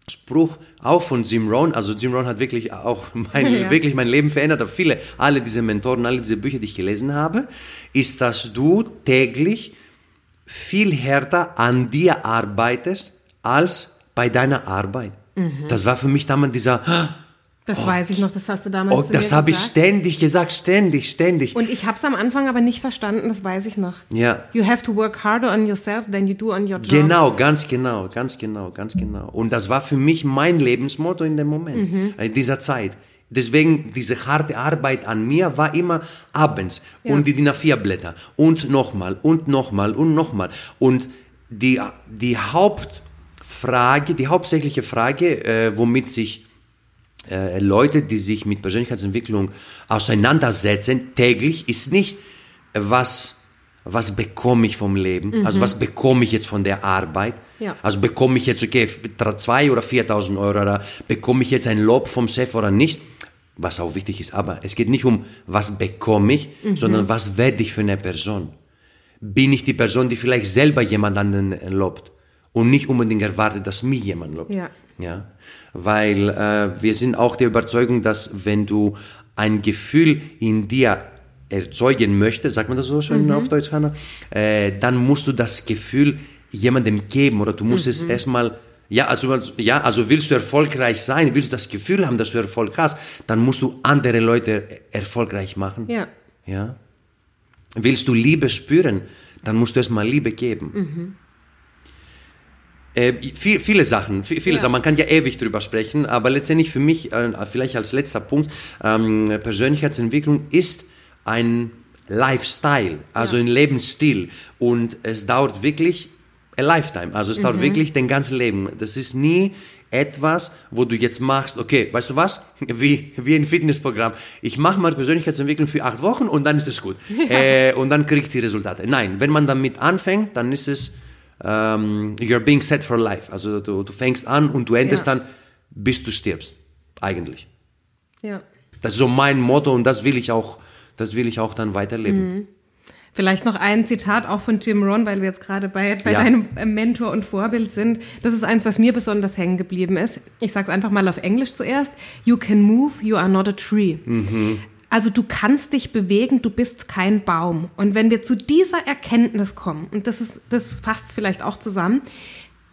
Spruch auch von Jim Rohn, also Jim Rohn hat wirklich auch mein, Ja. wirklich mein Leben verändert, aber viele, alle diese Mentoren, alle diese Bücher, die ich gelesen habe, ist, dass du täglich viel härter an dir arbeitest als bei deiner Arbeit. Mhm. Das war für mich damals dieser, Das weiß ich noch, das hast du damals oh, zu das habe ich ständig gesagt, ständig, ständig. Und ich habe es am Anfang aber nicht verstanden, das weiß ich noch. Ja. You have to work harder on yourself than you do on your job. Genau, ganz genau, ganz genau, ganz genau. Und das war für mich mein Lebensmotto in dem Moment, Mhm. in dieser Zeit. Deswegen diese harte Arbeit an mir war immer abends Ja. und die DIN A4 Blätter und nochmal und nochmal und nochmal. Und die, die Hauptfrage, die hauptsächliche Frage, äh, womit sich äh, Leute, die sich mit Persönlichkeitsentwicklung auseinandersetzen, täglich, ist nicht, äh, was, was bekomme ich vom Leben, also was bekomme ich jetzt von der Arbeit, Ja. also bekomme ich jetzt, okay, zwei oder 4.000 Euro oder bekomme ich jetzt ein Lob vom Chef oder nicht, was auch wichtig ist, aber es geht nicht um, was bekomme ich, sondern was werde ich für eine Person. Bin ich die Person, die vielleicht selber jemand anderen lobt und nicht unbedingt erwartet, dass mich jemand lobt. Ja. Ja, weil äh, wir sind auch der Überzeugung, dass wenn du ein Gefühl in dir erzeugen möchtest, sagt man das so schön auf Deutsch, Hanna, äh, dann musst du das Gefühl jemandem geben oder du musst es erstmal, ja also, ja, also willst du erfolgreich sein, willst du das Gefühl haben, dass du Erfolg hast, dann musst du andere Leute erfolgreich machen. Ja. Ja. Willst du Liebe spüren, dann musst du erstmal Liebe geben. Äh, viel, viele Sachen, viel, viele Ja. Sachen, man kann ja ewig drüber sprechen, aber letztendlich für mich, äh, vielleicht als letzter Punkt, ähm, Persönlichkeitsentwicklung ist ein Lifestyle, also Ja. ein Lebensstil und es dauert wirklich a lifetime, also es Mhm. dauert wirklich dein ganzes Leben. Das ist nie etwas, wo du jetzt machst, okay, weißt du was, wie, wie ein Fitnessprogramm, ich mache mal Persönlichkeitsentwicklung für acht Wochen und dann ist es gut äh, und dann krieg ich die Resultate. Nein, wenn man damit anfängt, dann ist es, ähm, you're being set for life, also du, du fängst an und du endest Ja. dann, bis du stirbst, eigentlich. Ja. Das ist so mein Motto und das will ich auch, das will ich auch dann weiterleben. Vielleicht noch ein Zitat auch von Jim Rohn, weil wir jetzt gerade bei, bei Ja. deinem äh, Mentor und Vorbild sind. Das ist eins, was mir besonders hängen geblieben ist. Ich sage es einfach mal auf Englisch zuerst. You can move, you are not a tree. Also du kannst dich bewegen, du bist kein Baum. Und wenn wir zu dieser Erkenntnis kommen, und das ist, das fasst vielleicht auch zusammen,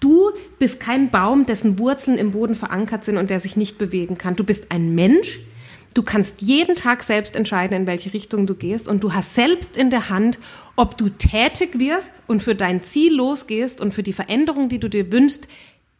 du bist kein Baum, dessen Wurzeln im Boden verankert sind und der sich nicht bewegen kann. Du bist ein Mensch, Du kannst jeden Tag selbst entscheiden, in welche Richtung du gehst und du hast selbst in der Hand, ob du tätig wirst und für dein Ziel losgehst und für die Veränderung, die du dir wünschst,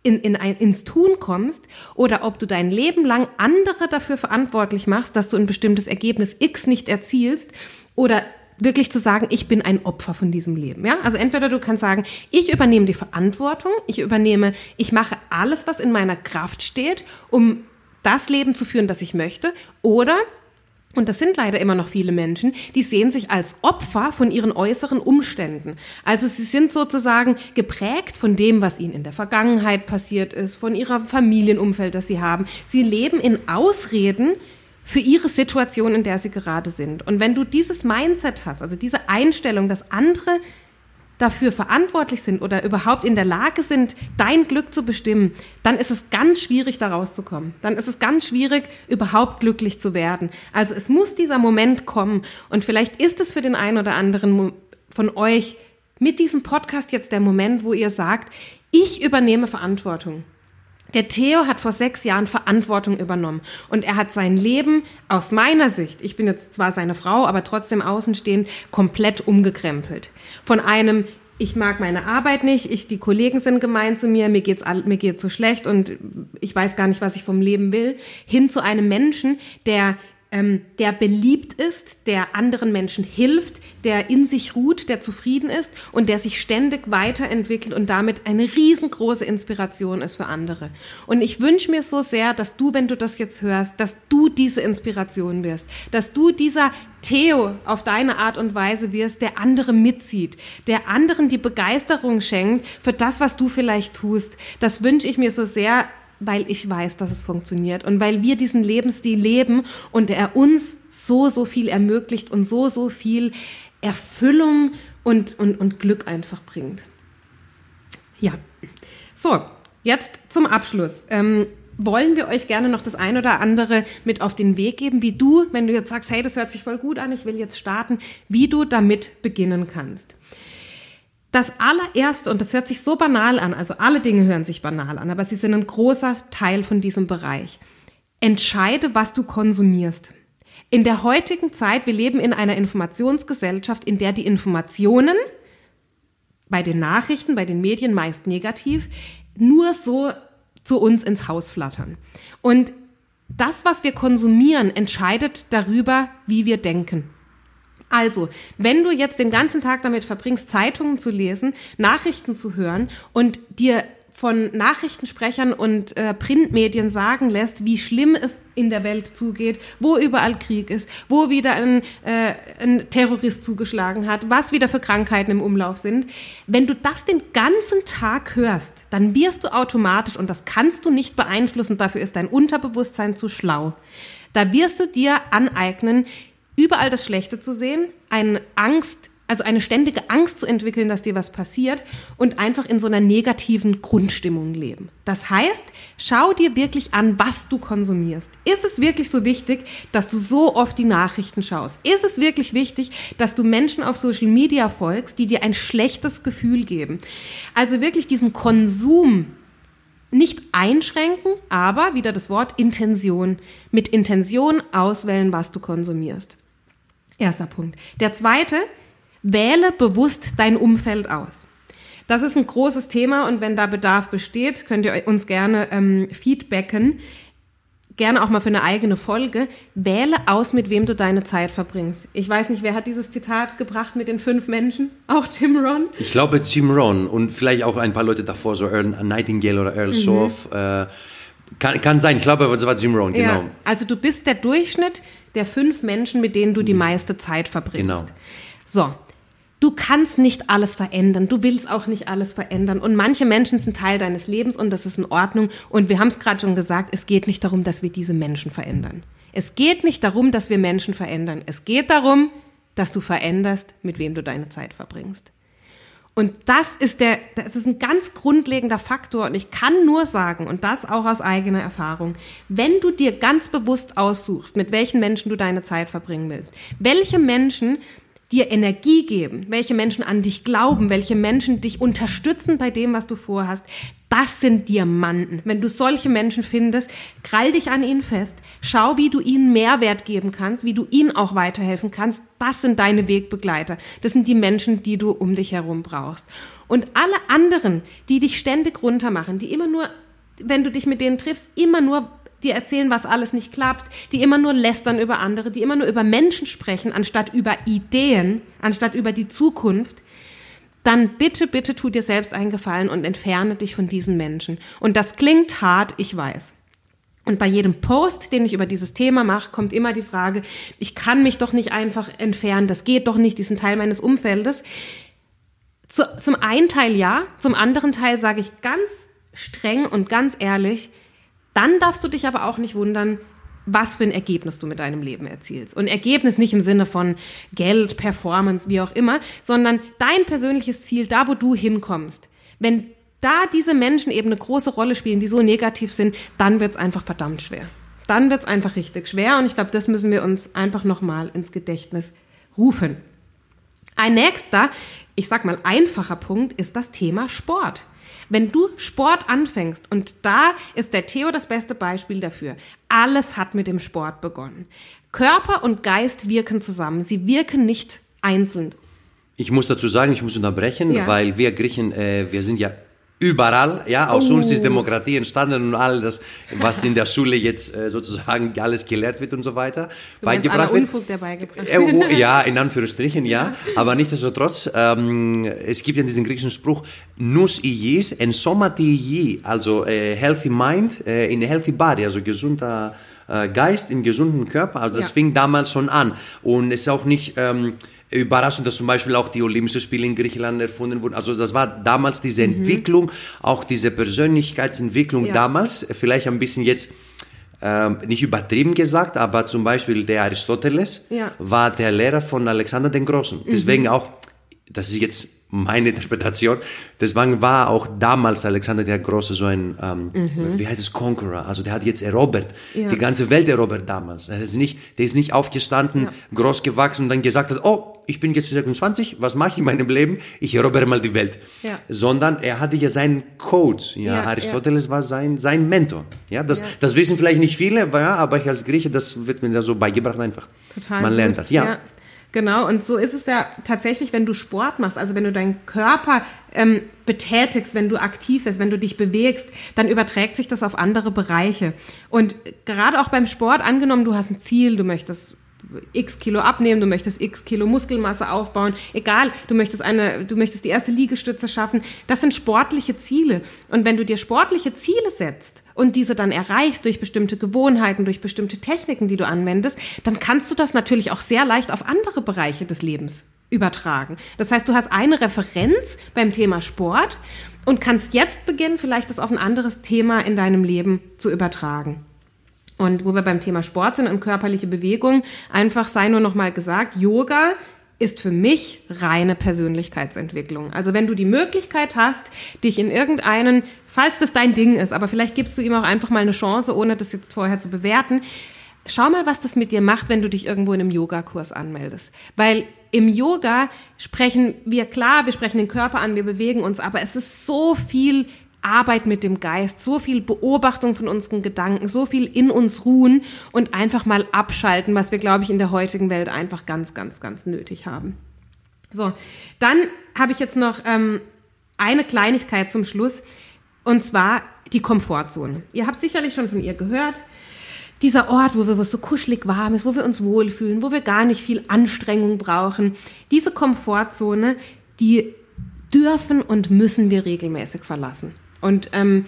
in, in ein, ins Tun kommst oder ob du dein Leben lang andere dafür verantwortlich machst, dass du ein bestimmtes Ergebnis X nicht erzielst oder wirklich zu sagen, ich bin ein Opfer von diesem Leben. Ja? Also entweder du kannst sagen, ich übernehme die Verantwortung, ich übernehme, ich mache alles, was in meiner Kraft steht, um das Leben zu führen, das ich möchte, oder und das sind leider immer noch viele Menschen, die sehen sich als Opfer von ihren äußeren Umständen. Also sie sind sozusagen geprägt von dem, was ihnen in der Vergangenheit passiert ist, von ihrem Familienumfeld, das sie haben. Sie leben in Ausreden für ihre Situation, in der sie gerade sind. Und wenn du dieses Mindset hast, also diese Einstellung, dass andere dafür verantwortlich sind oder überhaupt in der Lage sind, dein Glück zu bestimmen, dann ist es ganz schwierig, da rauszukommen. Dann ist es ganz schwierig, überhaupt glücklich zu werden. Also es muss dieser Moment kommen. Und vielleicht ist es für den einen oder anderen von euch mit diesem Podcast jetzt der Moment, wo ihr sagt, ich übernehme Verantwortung. Der Theo hat vor sechs Jahren Verantwortung übernommen und er hat sein Leben aus meiner Sicht, ich bin jetzt zwar seine Frau, aber trotzdem außenstehend, komplett umgekrempelt. Von einem ich mag meine Arbeit nicht, ich, die Kollegen sind gemein zu mir, mir geht's mir geht's so schlecht und ich weiß gar nicht, was ich vom Leben will, hin zu einem Menschen, der ähm, der beliebt ist, der anderen Menschen hilft, der in sich ruht, der zufrieden ist und der sich ständig weiterentwickelt und damit eine riesengroße Inspiration ist für andere. Und ich wünsche mir so sehr, dass du, wenn du das jetzt hörst, dass du diese Inspiration wirst, dass du dieser Theo auf deine Art und Weise wirst, der andere mitzieht, der anderen die Begeisterung schenkt für das, was du vielleicht tust. Das wünsche ich mir so sehr weil ich weiß, dass es funktioniert und weil wir diesen Lebensstil leben und er uns so, so viel ermöglicht und so, so viel Erfüllung und, und, und Glück einfach bringt. Ja, so, jetzt zum Abschluss. Ähm, wollen wir euch gerne noch das ein oder andere mit auf den Weg geben, wie du, wenn du jetzt sagst, hey, das hört sich voll gut an, ich will jetzt starten, wie du damit beginnen kannst. Das allererste, und das hört sich so banal an, also alle Dinge hören sich banal an, aber sie sind ein großer Teil von diesem Bereich. Entscheide, was du konsumierst. In der heutigen Zeit, wir leben in einer Informationsgesellschaft, in der die Informationen bei den Nachrichten, bei den Medien meist negativ, nur so zu uns ins Haus flattern. Und das, was wir konsumieren, entscheidet darüber, wie wir denken. Also, wenn du jetzt den ganzen Tag damit verbringst, Zeitungen zu lesen, Nachrichten zu hören und dir von Nachrichtensprechern und äh, Printmedien sagen lässt, wie schlimm es in der Welt zugeht, wo überall Krieg ist, wo wieder ein, äh, ein Terrorist zugeschlagen hat, was wieder für Krankheiten im Umlauf sind. Wenn du das den ganzen Tag hörst, dann wirst du automatisch, und das kannst du nicht beeinflussen, dafür ist dein Unterbewusstsein zu schlau, da wirst du dir aneignen, überall das Schlechte zu sehen, eine Angst, also eine ständige Angst zu entwickeln, dass dir was passiert und einfach in so einer negativen Grundstimmung leben. Das heißt, schau dir wirklich an, was du konsumierst. Ist es wirklich so wichtig, dass du so oft die Nachrichten schaust? Ist es wirklich wichtig, dass du Menschen auf Social Media folgst, die dir ein schlechtes Gefühl geben? Also wirklich diesen Konsum nicht einschränken, aber wieder das Wort Intention. Mit Intention auswählen, was du konsumierst. Erster Punkt. Der zweite, wähle bewusst dein Umfeld aus. Das ist ein großes Thema und wenn da Bedarf besteht, könnt ihr uns gerne ähm, feedbacken. Gerne auch mal für eine eigene Folge. Wähle aus, mit wem du deine Zeit verbringst. Ich weiß nicht, wer hat dieses Zitat gebracht mit den fünf Menschen? Auch Tim Ron? Ich glaube Tim Ron und vielleicht auch ein paar Leute davor, so Earl Nightingale oder Earl mhm. Sorf. Äh, kann, kann sein, ich glaube, es war Jim Rohn, genau. Ja, also du bist der Durchschnitt der fünf Menschen, mit denen du die meiste Zeit verbringst. Genau. So, du kannst nicht alles verändern, du willst auch nicht alles verändern und manche Menschen sind Teil deines Lebens und das ist in Ordnung und wir haben es gerade schon gesagt, es geht nicht darum, dass wir diese Menschen verändern. Es geht nicht darum, dass wir Menschen verändern. Es geht darum, dass du veränderst, mit wem du deine Zeit verbringst. Und das ist der, das ist ein ganz grundlegender Faktor. Und ich kann nur sagen, und das auch aus eigener Erfahrung, wenn du dir ganz bewusst aussuchst, mit welchen Menschen du deine Zeit verbringen willst, welche Menschen dir Energie geben, welche Menschen an dich glauben, welche Menschen dich unterstützen bei dem, was du vorhast, das sind Diamanten. Wenn du solche Menschen findest, krall dich an ihnen fest, schau, wie du ihnen Mehrwert geben kannst, wie du ihnen auch weiterhelfen kannst. Das sind deine Wegbegleiter. Das sind die Menschen, die du um dich herum brauchst. Und alle anderen, die dich ständig runtermachen, die immer nur, wenn du dich mit denen triffst, immer nur die erzählen, was alles nicht klappt, die immer nur lästern über andere, die immer nur über Menschen sprechen, anstatt über Ideen, anstatt über die Zukunft, dann bitte, bitte tu dir selbst einen Gefallen und entferne dich von diesen Menschen. Und das klingt hart, ich weiß. Und bei jedem Post, den ich über dieses Thema mache, kommt immer die Frage, ich kann mich doch nicht einfach entfernen, das geht doch nicht, diesen Teil meines Umfeldes. Zu, zum einen Teil ja, zum anderen Teil sage ich ganz streng und ganz ehrlich, dann darfst du dich aber auch nicht wundern, was für ein Ergebnis du mit deinem Leben erzielst. Und Ergebnis nicht im Sinne von Geld, Performance, wie auch immer, sondern dein persönliches Ziel, da wo du hinkommst. Wenn da diese Menschen eben eine große Rolle spielen, die so negativ sind, dann wird's einfach verdammt schwer. Dann wird's einfach richtig schwer und ich glaube, das müssen wir uns einfach nochmal ins Gedächtnis rufen. Ein nächster, ich sag mal einfacher Punkt ist das Thema Sport. Wenn du Sport anfängst, und da ist der Theo das beste Beispiel dafür, alles hat mit dem Sport begonnen. Körper und Geist wirken zusammen, sie wirken nicht einzeln. Ich muss dazu sagen, ich muss unterbrechen, Ja. weil wir Griechen, äh, wir sind ja überall, ja, aus uns Oh. ist Demokratie entstanden und all das, was in der Schule jetzt äh, sozusagen alles gelehrt wird und so weiter, Du aller wird. Unfug, der beigebracht Äh, oh, ja, in Anführungsstrichen, ja. Aber nichtsdestotrotz, ähm, es gibt ja diesen griechischen Spruch, Nus iis en somati iis, also äh, healthy mind äh, in a healthy body, also gesunder äh, Geist im gesunden Körper. Also das Ja. fing damals schon an. Und es ist auch nicht ähm, überraschend, dass zum Beispiel auch die Olympischen Spiele in Griechenland erfunden wurden. Also das war damals diese Entwicklung, auch diese Persönlichkeitsentwicklung Ja. damals, vielleicht ein bisschen jetzt ähm, nicht übertrieben gesagt, aber zum Beispiel der Aristoteles Ja. war der Lehrer von Alexander den Großen. Deswegen auch, das ist jetzt meine Interpretation, deswegen war auch damals Alexander der Große so ein, ähm, wie heißt es, Conqueror. Also der hat jetzt erobert, Ja. die ganze Welt erobert damals. Er ist nicht, der ist nicht aufgestanden, groß gewachsen und dann gesagt hat, oh, ich bin jetzt 26, was mache ich in meinem Leben? Ich erobere mal die Welt. Ja. Sondern er hatte ja seinen Coach. Ja, Ja, Aristoteles war sein, sein Mentor. Ja, das, Ja. das wissen vielleicht nicht viele, aber, ja, ich als Grieche, das wird mir da so beigebracht einfach. Total Man lernt gut. das, ja. Genau, und so ist es ja tatsächlich, wenn du Sport machst, also wenn du deinen Körper ähm, betätigst, wenn du aktiv bist, wenn du dich bewegst, dann überträgt sich das auf andere Bereiche. Und gerade auch beim Sport, angenommen, du hast ein Ziel, du möchtest x Kilo abnehmen, du möchtest x Kilo Muskelmasse aufbauen, egal, du möchtest eine, du möchtest die erste Liegestütze schaffen, das sind sportliche Ziele. Und wenn du dir sportliche Ziele setzt und diese dann erreichst durch bestimmte Gewohnheiten, durch bestimmte Techniken, die du anwendest, dann kannst du das natürlich auch sehr leicht auf andere Bereiche des Lebens übertragen. Das heißt, du hast eine Referenz beim Thema Sport und kannst jetzt beginnen, vielleicht das auf ein anderes Thema in deinem Leben zu übertragen. Und wo wir beim Thema Sport sind und körperliche Bewegung, einfach sei nur noch mal gesagt, Yoga ist für mich reine Persönlichkeitsentwicklung. Also wenn du die Möglichkeit hast, dich in irgendeinen, falls das dein Ding ist, aber vielleicht gibst du ihm auch einfach mal eine Chance, ohne das jetzt vorher zu bewerten, schau mal, was das mit dir macht, wenn du dich irgendwo in einem Yogakurs anmeldest. Weil im Yoga sprechen wir klar, wir sprechen den Körper an, wir bewegen uns, aber es ist so viel Arbeit mit dem Geist, so viel Beobachtung von unseren Gedanken, so viel in uns ruhen und einfach mal abschalten, was wir, glaube ich, in der heutigen Welt einfach ganz, ganz, ganz nötig haben. So, dann habe ich jetzt noch ähm, eine Kleinigkeit zum Schluss und zwar die Komfortzone. Ihr habt sicherlich schon von ihr gehört. Dieser Ort, wo, wir, wo es so kuschelig warm ist, wo wir uns wohlfühlen, wo wir gar nicht viel Anstrengung brauchen. Diese Komfortzone, die dürfen und müssen wir regelmäßig verlassen. Und ähm,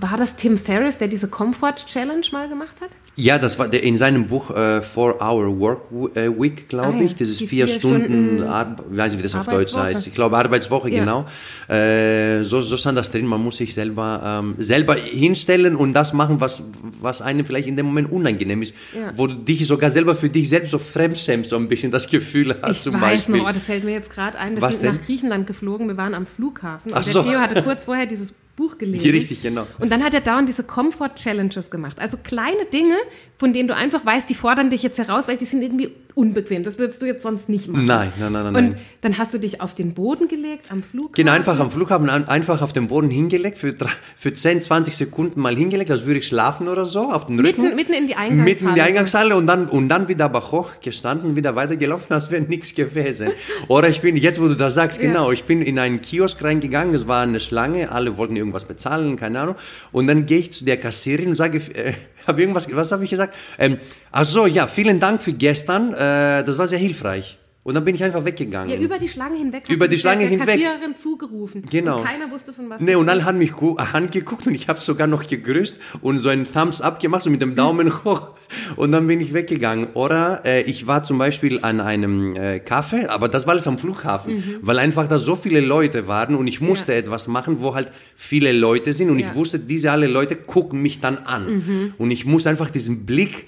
war das Tim Ferriss, der diese Comfort Challenge mal gemacht hat? Ja, das war der, in seinem Buch äh, Four Hour Work äh, Week, glaube Ah, ja. ich. Ist Die vier, vier Stunden, Stunden ich weiß nicht, wie das auf Deutsch heißt. Ich glaube Arbeitswoche, Ja. genau. Äh, so, so stand das drin. Man muss sich selber ähm, selber hinstellen und das machen, was was einem vielleicht in dem Moment unangenehm ist, Ja. wo du dich sogar selber für dich selbst so fremdschämst, so ein bisschen das Gefühl hast Ich zum weiß Beispiel. noch, oh, das fällt mir jetzt gerade ein. Wir Was sind denn? nach Griechenland geflogen, wir waren am Flughafen Ach und der so. Theo hatte kurz vorher dieses Buch gelesen. Richtig, genau. Und dann hat er dauernd diese Comfort Challenges gemacht. Also kleine Dinge, von denen du einfach weißt, die fordern dich jetzt heraus, weil die sind irgendwie unbequem. Das würdest du jetzt sonst nicht machen. Nein, nein, nein, nein, Und dann hast du dich auf den Boden gelegt am Flughafen. Genau, einfach am Flughafen, ein- einfach auf den Boden hingelegt, für, für 10, 20 Sekunden mal hingelegt, als würde ich schlafen oder so, auf den Rücken. Mitten, mitten in die Eingangshalle. Mitten in die Eingangshalle und dann, und dann wieder aber hochgestanden, wieder weitergelaufen, als wäre nichts gewesen. Oder ich bin, jetzt wo du das sagst, Ja. genau, ich bin in einen Kiosk reingegangen, es war eine Schlange, alle wollten irgendwas bezahlen, keine Ahnung. Und dann gehe ich zu der Kassierin und sage, äh, habe irgendwas, was habe ich gesagt? Ähm, ach so, ja, vielen Dank für gestern, äh, das war sehr hilfreich. Und dann bin ich einfach weggegangen. Ja, über die Schlange hinweg. Über die Schlange der hinweg. Kassiererin zugerufen. Genau. Und keiner wusste von was. Nee, und alle haben mich gu- angeguckt und ich habe sogar noch gegrüßt und so einen Thumbs up gemacht, so mit dem Daumen hoch. Und dann bin ich weggegangen. Oder äh, ich war zum Beispiel an einem äh, Café, aber das war alles am Flughafen, weil einfach da so viele Leute waren und ich musste Ja. etwas machen, wo halt viele Leute sind und Ja. ich wusste, diese alle Leute gucken mich dann an. Und ich muss einfach diesen Blick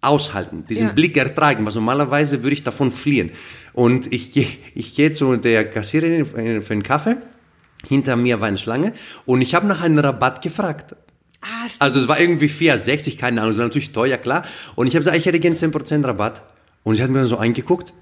aushalten, diesen Ja. Blick ertragen, was normalerweise würde ich davon fliehen. Und ich gehe ich geh zu der Kassiererin für einen Kaffee, hinter mir war eine Schlange und ich habe nach einem Rabatt gefragt. Ah. Also es war irgendwie 4,60, keine Ahnung, es war natürlich teuer, klar. Und ich habe gesagt, ich hätte gerne 10% Rabatt. Und sie hat mir dann so angeguckt,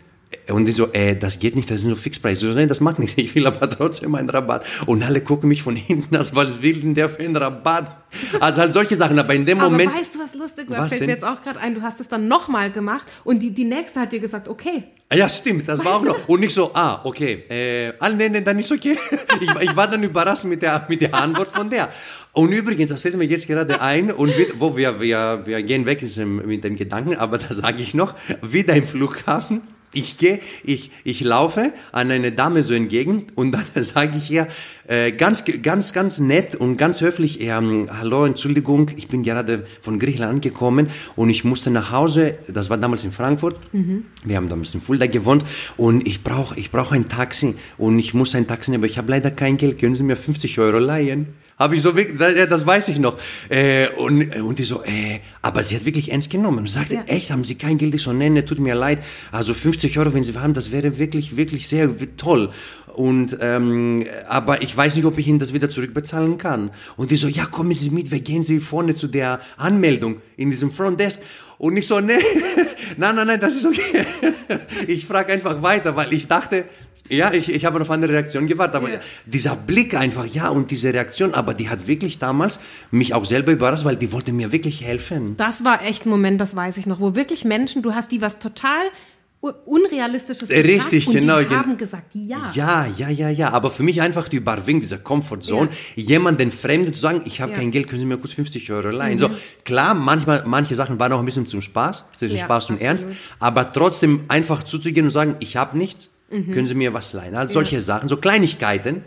Und die so, äh, das geht nicht, das sind so Fixpreise. So, nein, das macht nichts, ich will aber trotzdem einen Rabatt. Und alle gucken mich von hinten aus, was will denn der für einen Rabatt? Also halt solche Sachen, aber in dem Aber Moment... weißt du, was lustig war? Was Das fällt denn? mir jetzt auch gerade ein. Du hast es dann nochmal gemacht und die, die nächste hat dir gesagt, okay. Ja, stimmt, das war auch noch. Und nicht so, ah, okay, äh, ah, nee, nee, dann ist okay. Ich, ich war dann überrascht mit der, mit der Antwort von der. Und übrigens, das fällt mir jetzt gerade ein, und wir, wo wir, wir, wir gehen weg ist, ähm, mit den Gedanken, aber da sage ich noch, wieder im Flughafen. Ich gehe, ich, ich laufe an eine Dame so entgegen und dann sage ich ihr äh, ganz, ganz, ganz nett und ganz höflich, ähm, hallo, Entschuldigung, ich bin gerade von Griechenland angekommen und ich musste nach Hause, das war damals in Frankfurt, wir haben damals in Fulda gewohnt und ich brauche ich brauch ein Taxi und ich muss ein Taxi nehmen, aber ich habe leider kein Geld, können Sie mir 50 Euro leihen? Habe ich so wirklich, das, weiß ich noch. Äh, und, und die so, äh, aber sie hat wirklich ernst genommen. Und sagte, Ja. echt, haben Sie kein Geld? Ich so, nee, nee, tut mir leid. Also 50 Euro, wenn Sie haben, das wäre wirklich, wirklich sehr toll. Und, ähm, aber ich weiß nicht, ob ich Ihnen das wieder zurückbezahlen kann. Und die so, ja, kommen Sie mit, wir gehen Sie vorne zu der Anmeldung in diesem Front Desk. Und ich so, nee, nein, nein, nein, das ist okay. Ich frage einfach weiter, weil ich dachte, ja, ich, ich habe auf eine Reaktion gewartet, aber Ja. dieser Blick einfach, ja, und diese Reaktion, aber die hat wirklich damals mich auch selber überrascht, weil die wollte mir wirklich helfen. Das war echt ein Moment, das weiß ich noch, wo wirklich Menschen, du hast die was total Unrealistisches Äh, richtig, und genau, die haben gesagt, ja. Ja, ja, ja, ja, aber für mich einfach die Überwindung dieser Comfortzone, jemanden Fremden zu sagen, ich habe Ja. Mhm. kein Geld, können Sie mir kurz 50 Euro leihen. So, klar, manchmal, manche Sachen waren auch ein bisschen zum Spaß, zwischen Ja, Spaß und absolut. Ernst, aber trotzdem einfach zuzugehen und sagen, ich habe nichts, Mhm. können Sie mir was leihen. Also solche Sachen, so Kleinigkeiten.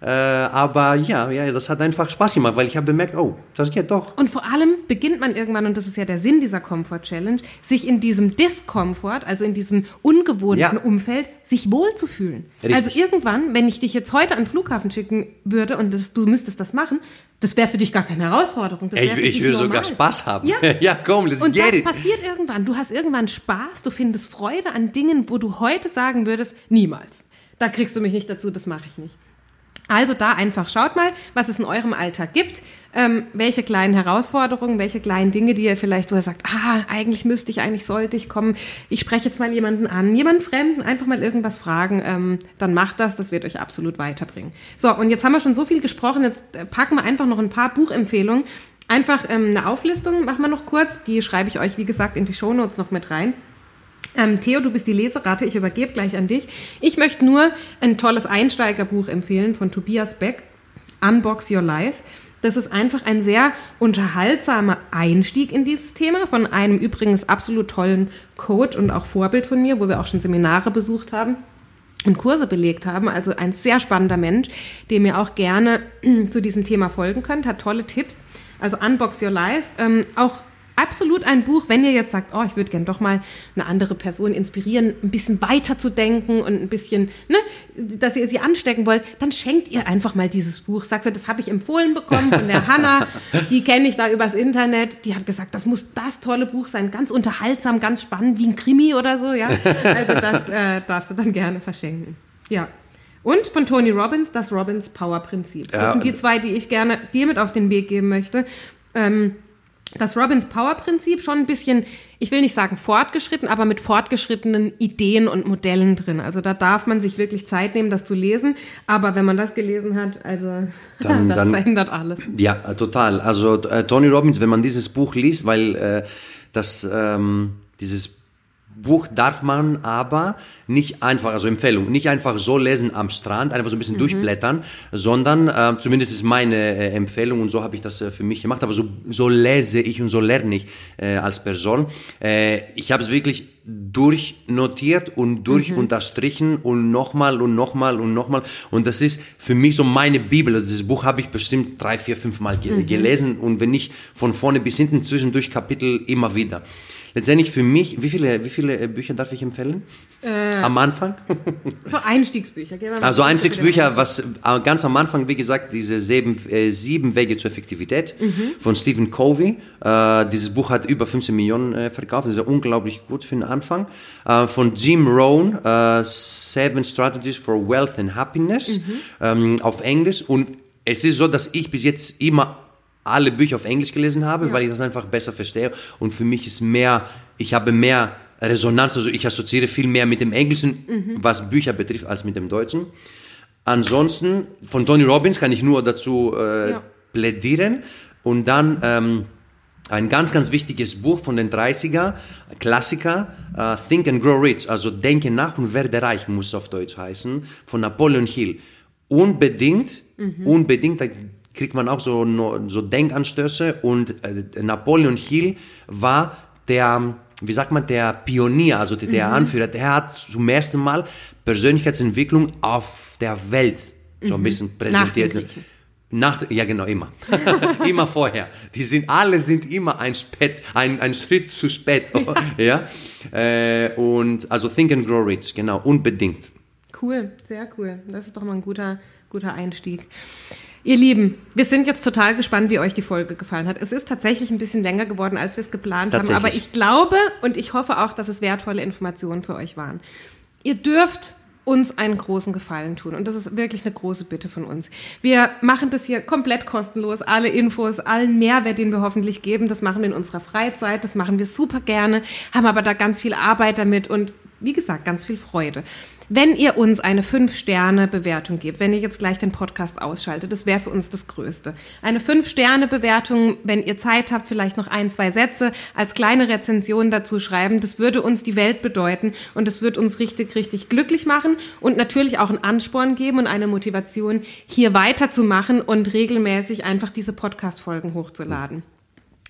Äh, aber ja, ja, das hat einfach Spaß gemacht, weil ich habe bemerkt, oh, das geht doch. Und vor allem beginnt man irgendwann, und das ist ja der Sinn dieser Comfort Challenge, sich in diesem Discomfort, also in diesem ungewohnten Ja. Umfeld, sich wohlzufühlen. Richtig. Also irgendwann, wenn ich dich jetzt heute an den Flughafen schicken würde und das, du müsstest das machen, das wäre für dich gar keine Herausforderung. Das Ich, ich normal. sogar Spaß haben. Ja. ja komm, let's Und das it. passiert irgendwann. Du hast irgendwann Spaß, du findest Freude an Dingen, wo du heute sagen würdest, niemals. Da kriegst du mich nicht dazu, das mache ich nicht. Also da einfach schaut mal, was es in eurem Alltag gibt, ähm, welche kleinen Herausforderungen, welche kleinen Dinge, die ihr vielleicht, wo ihr sagt, ah, eigentlich müsste ich, eigentlich sollte ich kommen, ich spreche jetzt mal jemanden an, jemanden Fremden, einfach mal irgendwas fragen, ähm, dann macht das, das wird euch absolut weiterbringen. So, und jetzt haben wir schon so viel gesprochen, jetzt äh, packen wir einfach noch ein paar Buchempfehlungen. Einfach ähm, eine Auflistung machen wir noch kurz, die schreibe ich euch, wie gesagt, in die Shownotes noch mit rein. Ähm, Theo, du bist die Leseratte, ich übergebe gleich an dich. Ich möchte nur ein tolles Einsteigerbuch empfehlen von Tobias Beck, Unbox Your Life. Das ist einfach ein sehr unterhaltsamer Einstieg in dieses Thema von einem übrigens absolut tollen Coach und auch Vorbild von mir, wo wir auch schon Seminare besucht haben und Kurse belegt haben. Also ein sehr spannender Mensch, dem ihr auch gerne zu diesem Thema folgen könnt, hat tolle Tipps. Also Unbox Your Life, ähm, auch absolut ein Buch, wenn ihr jetzt sagt, oh, ich würde gern doch mal eine andere Person inspirieren, ein bisschen weiter zu denken und ein bisschen, ne, dass ihr sie anstecken wollt, dann schenkt ihr einfach mal dieses Buch. Sagt ihr, das habe ich empfohlen bekommen von der Hanna, die kenne ich da übers Internet, die hat gesagt, das muss das tolle Buch sein, ganz unterhaltsam, ganz spannend, wie ein Krimi oder so, ja. Also das äh, darfst du dann gerne verschenken. Ja. Und von Tony Robbins, das Robbins Power Prinzip. Das Ja. sind die zwei, die ich gerne dir mit auf den Weg geben möchte. Ähm, das Robbins Power Prinzip schon ein bisschen, ich will nicht sagen fortgeschritten, aber mit fortgeschrittenen Ideen und Modellen drin. Also da darf man sich wirklich Zeit nehmen, das zu lesen. Aber wenn man das gelesen hat, also Dann- das dann- verändert alles. Ja, total. Also äh, Tony Robbins, wenn man dieses Buch liest, weil äh, das ähm, dieses Buch darf man aber nicht einfach, also Empfehlung, nicht einfach so lesen am Strand, einfach so ein bisschen durchblättern, sondern äh, zumindest ist meine äh, Empfehlung und so habe ich das äh, für mich gemacht, aber so, so lese ich und so lerne ich äh, als Person. Äh, ich habe es wirklich durchnotiert und durch unterstrichen und nochmal und nochmal und nochmal und das ist für mich so meine Bibel. Also dieses Buch habe ich bestimmt drei, vier, fünf Mal ge gelesen und wenn nicht von vorne bis hinten zwischendurch Kapitel immer wieder. Letztendlich für mich, wie viele, wie viele äh, Bücher darf ich empfehlen? Am Anfang? So Einstiegsbücher. Mal Also Einstiegsbücher, was äh, ganz am Anfang, wie gesagt, diese sieben, äh, sieben Wege zur Effektivität von Stephen Covey. Äh, dieses Buch hat über 15 Millionen äh, verkauft. Das ist ja unglaublich gut für den Anfang. Äh, von Jim Rohn, äh, Seven Strategies for Wealth and Happiness ähm, auf Englisch. Und es ist so, dass ich bis jetzt immer alle Bücher auf Englisch gelesen habe, weil ich das einfach besser verstehe. Und für mich ist mehr, ich habe mehr Resonanz. Also ich assoziiere viel mehr mit dem Englischen, was Bücher betrifft, als mit dem Deutschen. Ansonsten, von Tony Robbins kann ich nur dazu äh, Ja. plädieren. Und dann ähm, ein ganz, ganz wichtiges Buch von den 30er, Klassiker, äh, Think and Grow Rich, also Denke nach und werde reich, muss es auf Deutsch heißen, von Napoleon Hill. Unbedingt, unbedingt, da kriegt man auch so, so Denkanstöße und äh, Napoleon Hill war der, wie sagt man, der Pionier, also der, der Anführer, der hat zum ersten Mal Persönlichkeitsentwicklung auf der Welt so ein bisschen präsentiert. Nach, ja, genau, immer. immer vorher. Die sind, alle sind immer ein, spät, ein, ein Schritt zu spät. ja. Äh, und, also Think and Grow Rich, genau, unbedingt. Cool, sehr cool. Das ist doch mal ein guter, guter Einstieg. Ihr Lieben, wir sind jetzt total gespannt, wie euch die Folge gefallen hat. Es ist tatsächlich ein bisschen länger geworden, als wir es geplant haben, aber ich glaube und ich hoffe auch, dass es wertvolle Informationen für euch waren. Ihr dürft uns einen großen Gefallen tun und das ist wirklich eine große Bitte von uns. Wir machen das hier komplett kostenlos, alle Infos, allen Mehrwert, den wir hoffentlich geben, das machen wir in unserer Freizeit, das machen wir super gerne, haben aber da ganz viel Arbeit damit und wie gesagt, ganz viel Freude. Wenn ihr uns eine 5-Sterne-Bewertung gebt, wenn ihr jetzt gleich den Podcast ausschaltet, das wäre für uns das Größte. Eine 5-Sterne-Bewertung, wenn ihr Zeit habt, vielleicht noch ein, zwei Sätze als kleine Rezension dazu schreiben, das würde uns die Welt bedeuten und es wird uns richtig, richtig glücklich machen und natürlich auch einen Ansporn geben und eine Motivation, hier weiterzumachen und regelmäßig einfach diese Podcast-Folgen hochzuladen.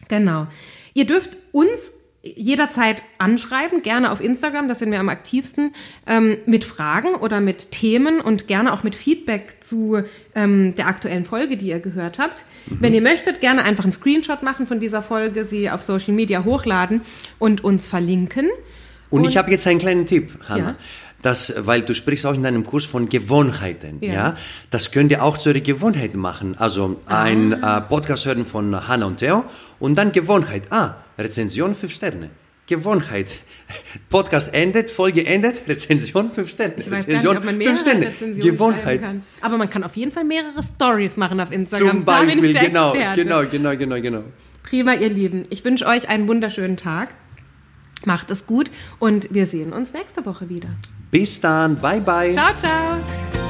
Genau. Ihr dürft uns jederzeit anschreiben, gerne auf Instagram, das sind wir am aktivsten, ähm, mit Fragen oder mit Themen und gerne auch mit Feedback zu ähm, der aktuellen Folge, die ihr gehört habt. Wenn ihr möchtet, gerne einfach einen Screenshot machen von dieser Folge, sie auf Social Media hochladen und uns verlinken. Und, ich habe jetzt einen kleinen Tipp, Hanna. Ja. Das, weil du sprichst auch in deinem Kurs von Gewohnheiten, Ja. ja. Das könnt ihr auch zu eurer Gewohnheit machen. Also ein äh, Podcast hören von Hanna und Theo und dann Gewohnheit. Ah, Rezension fünf Sterne. Gewohnheit. Podcast endet, Folge endet, Rezension fünf Sterne. Ich weiß gar Rezension nicht, ob man Sterne. Gewohnheit. kann. Aber man kann auf jeden Fall mehrere Stories machen auf Instagram. Zum Beispiel, genau, genau, genau, genau, genau. Prima, ihr Lieben. Ich wünsche euch einen wunderschönen Tag. Macht es gut und wir sehen uns nächste Woche wieder. Bis dann, bye bye. Ciao, ciao.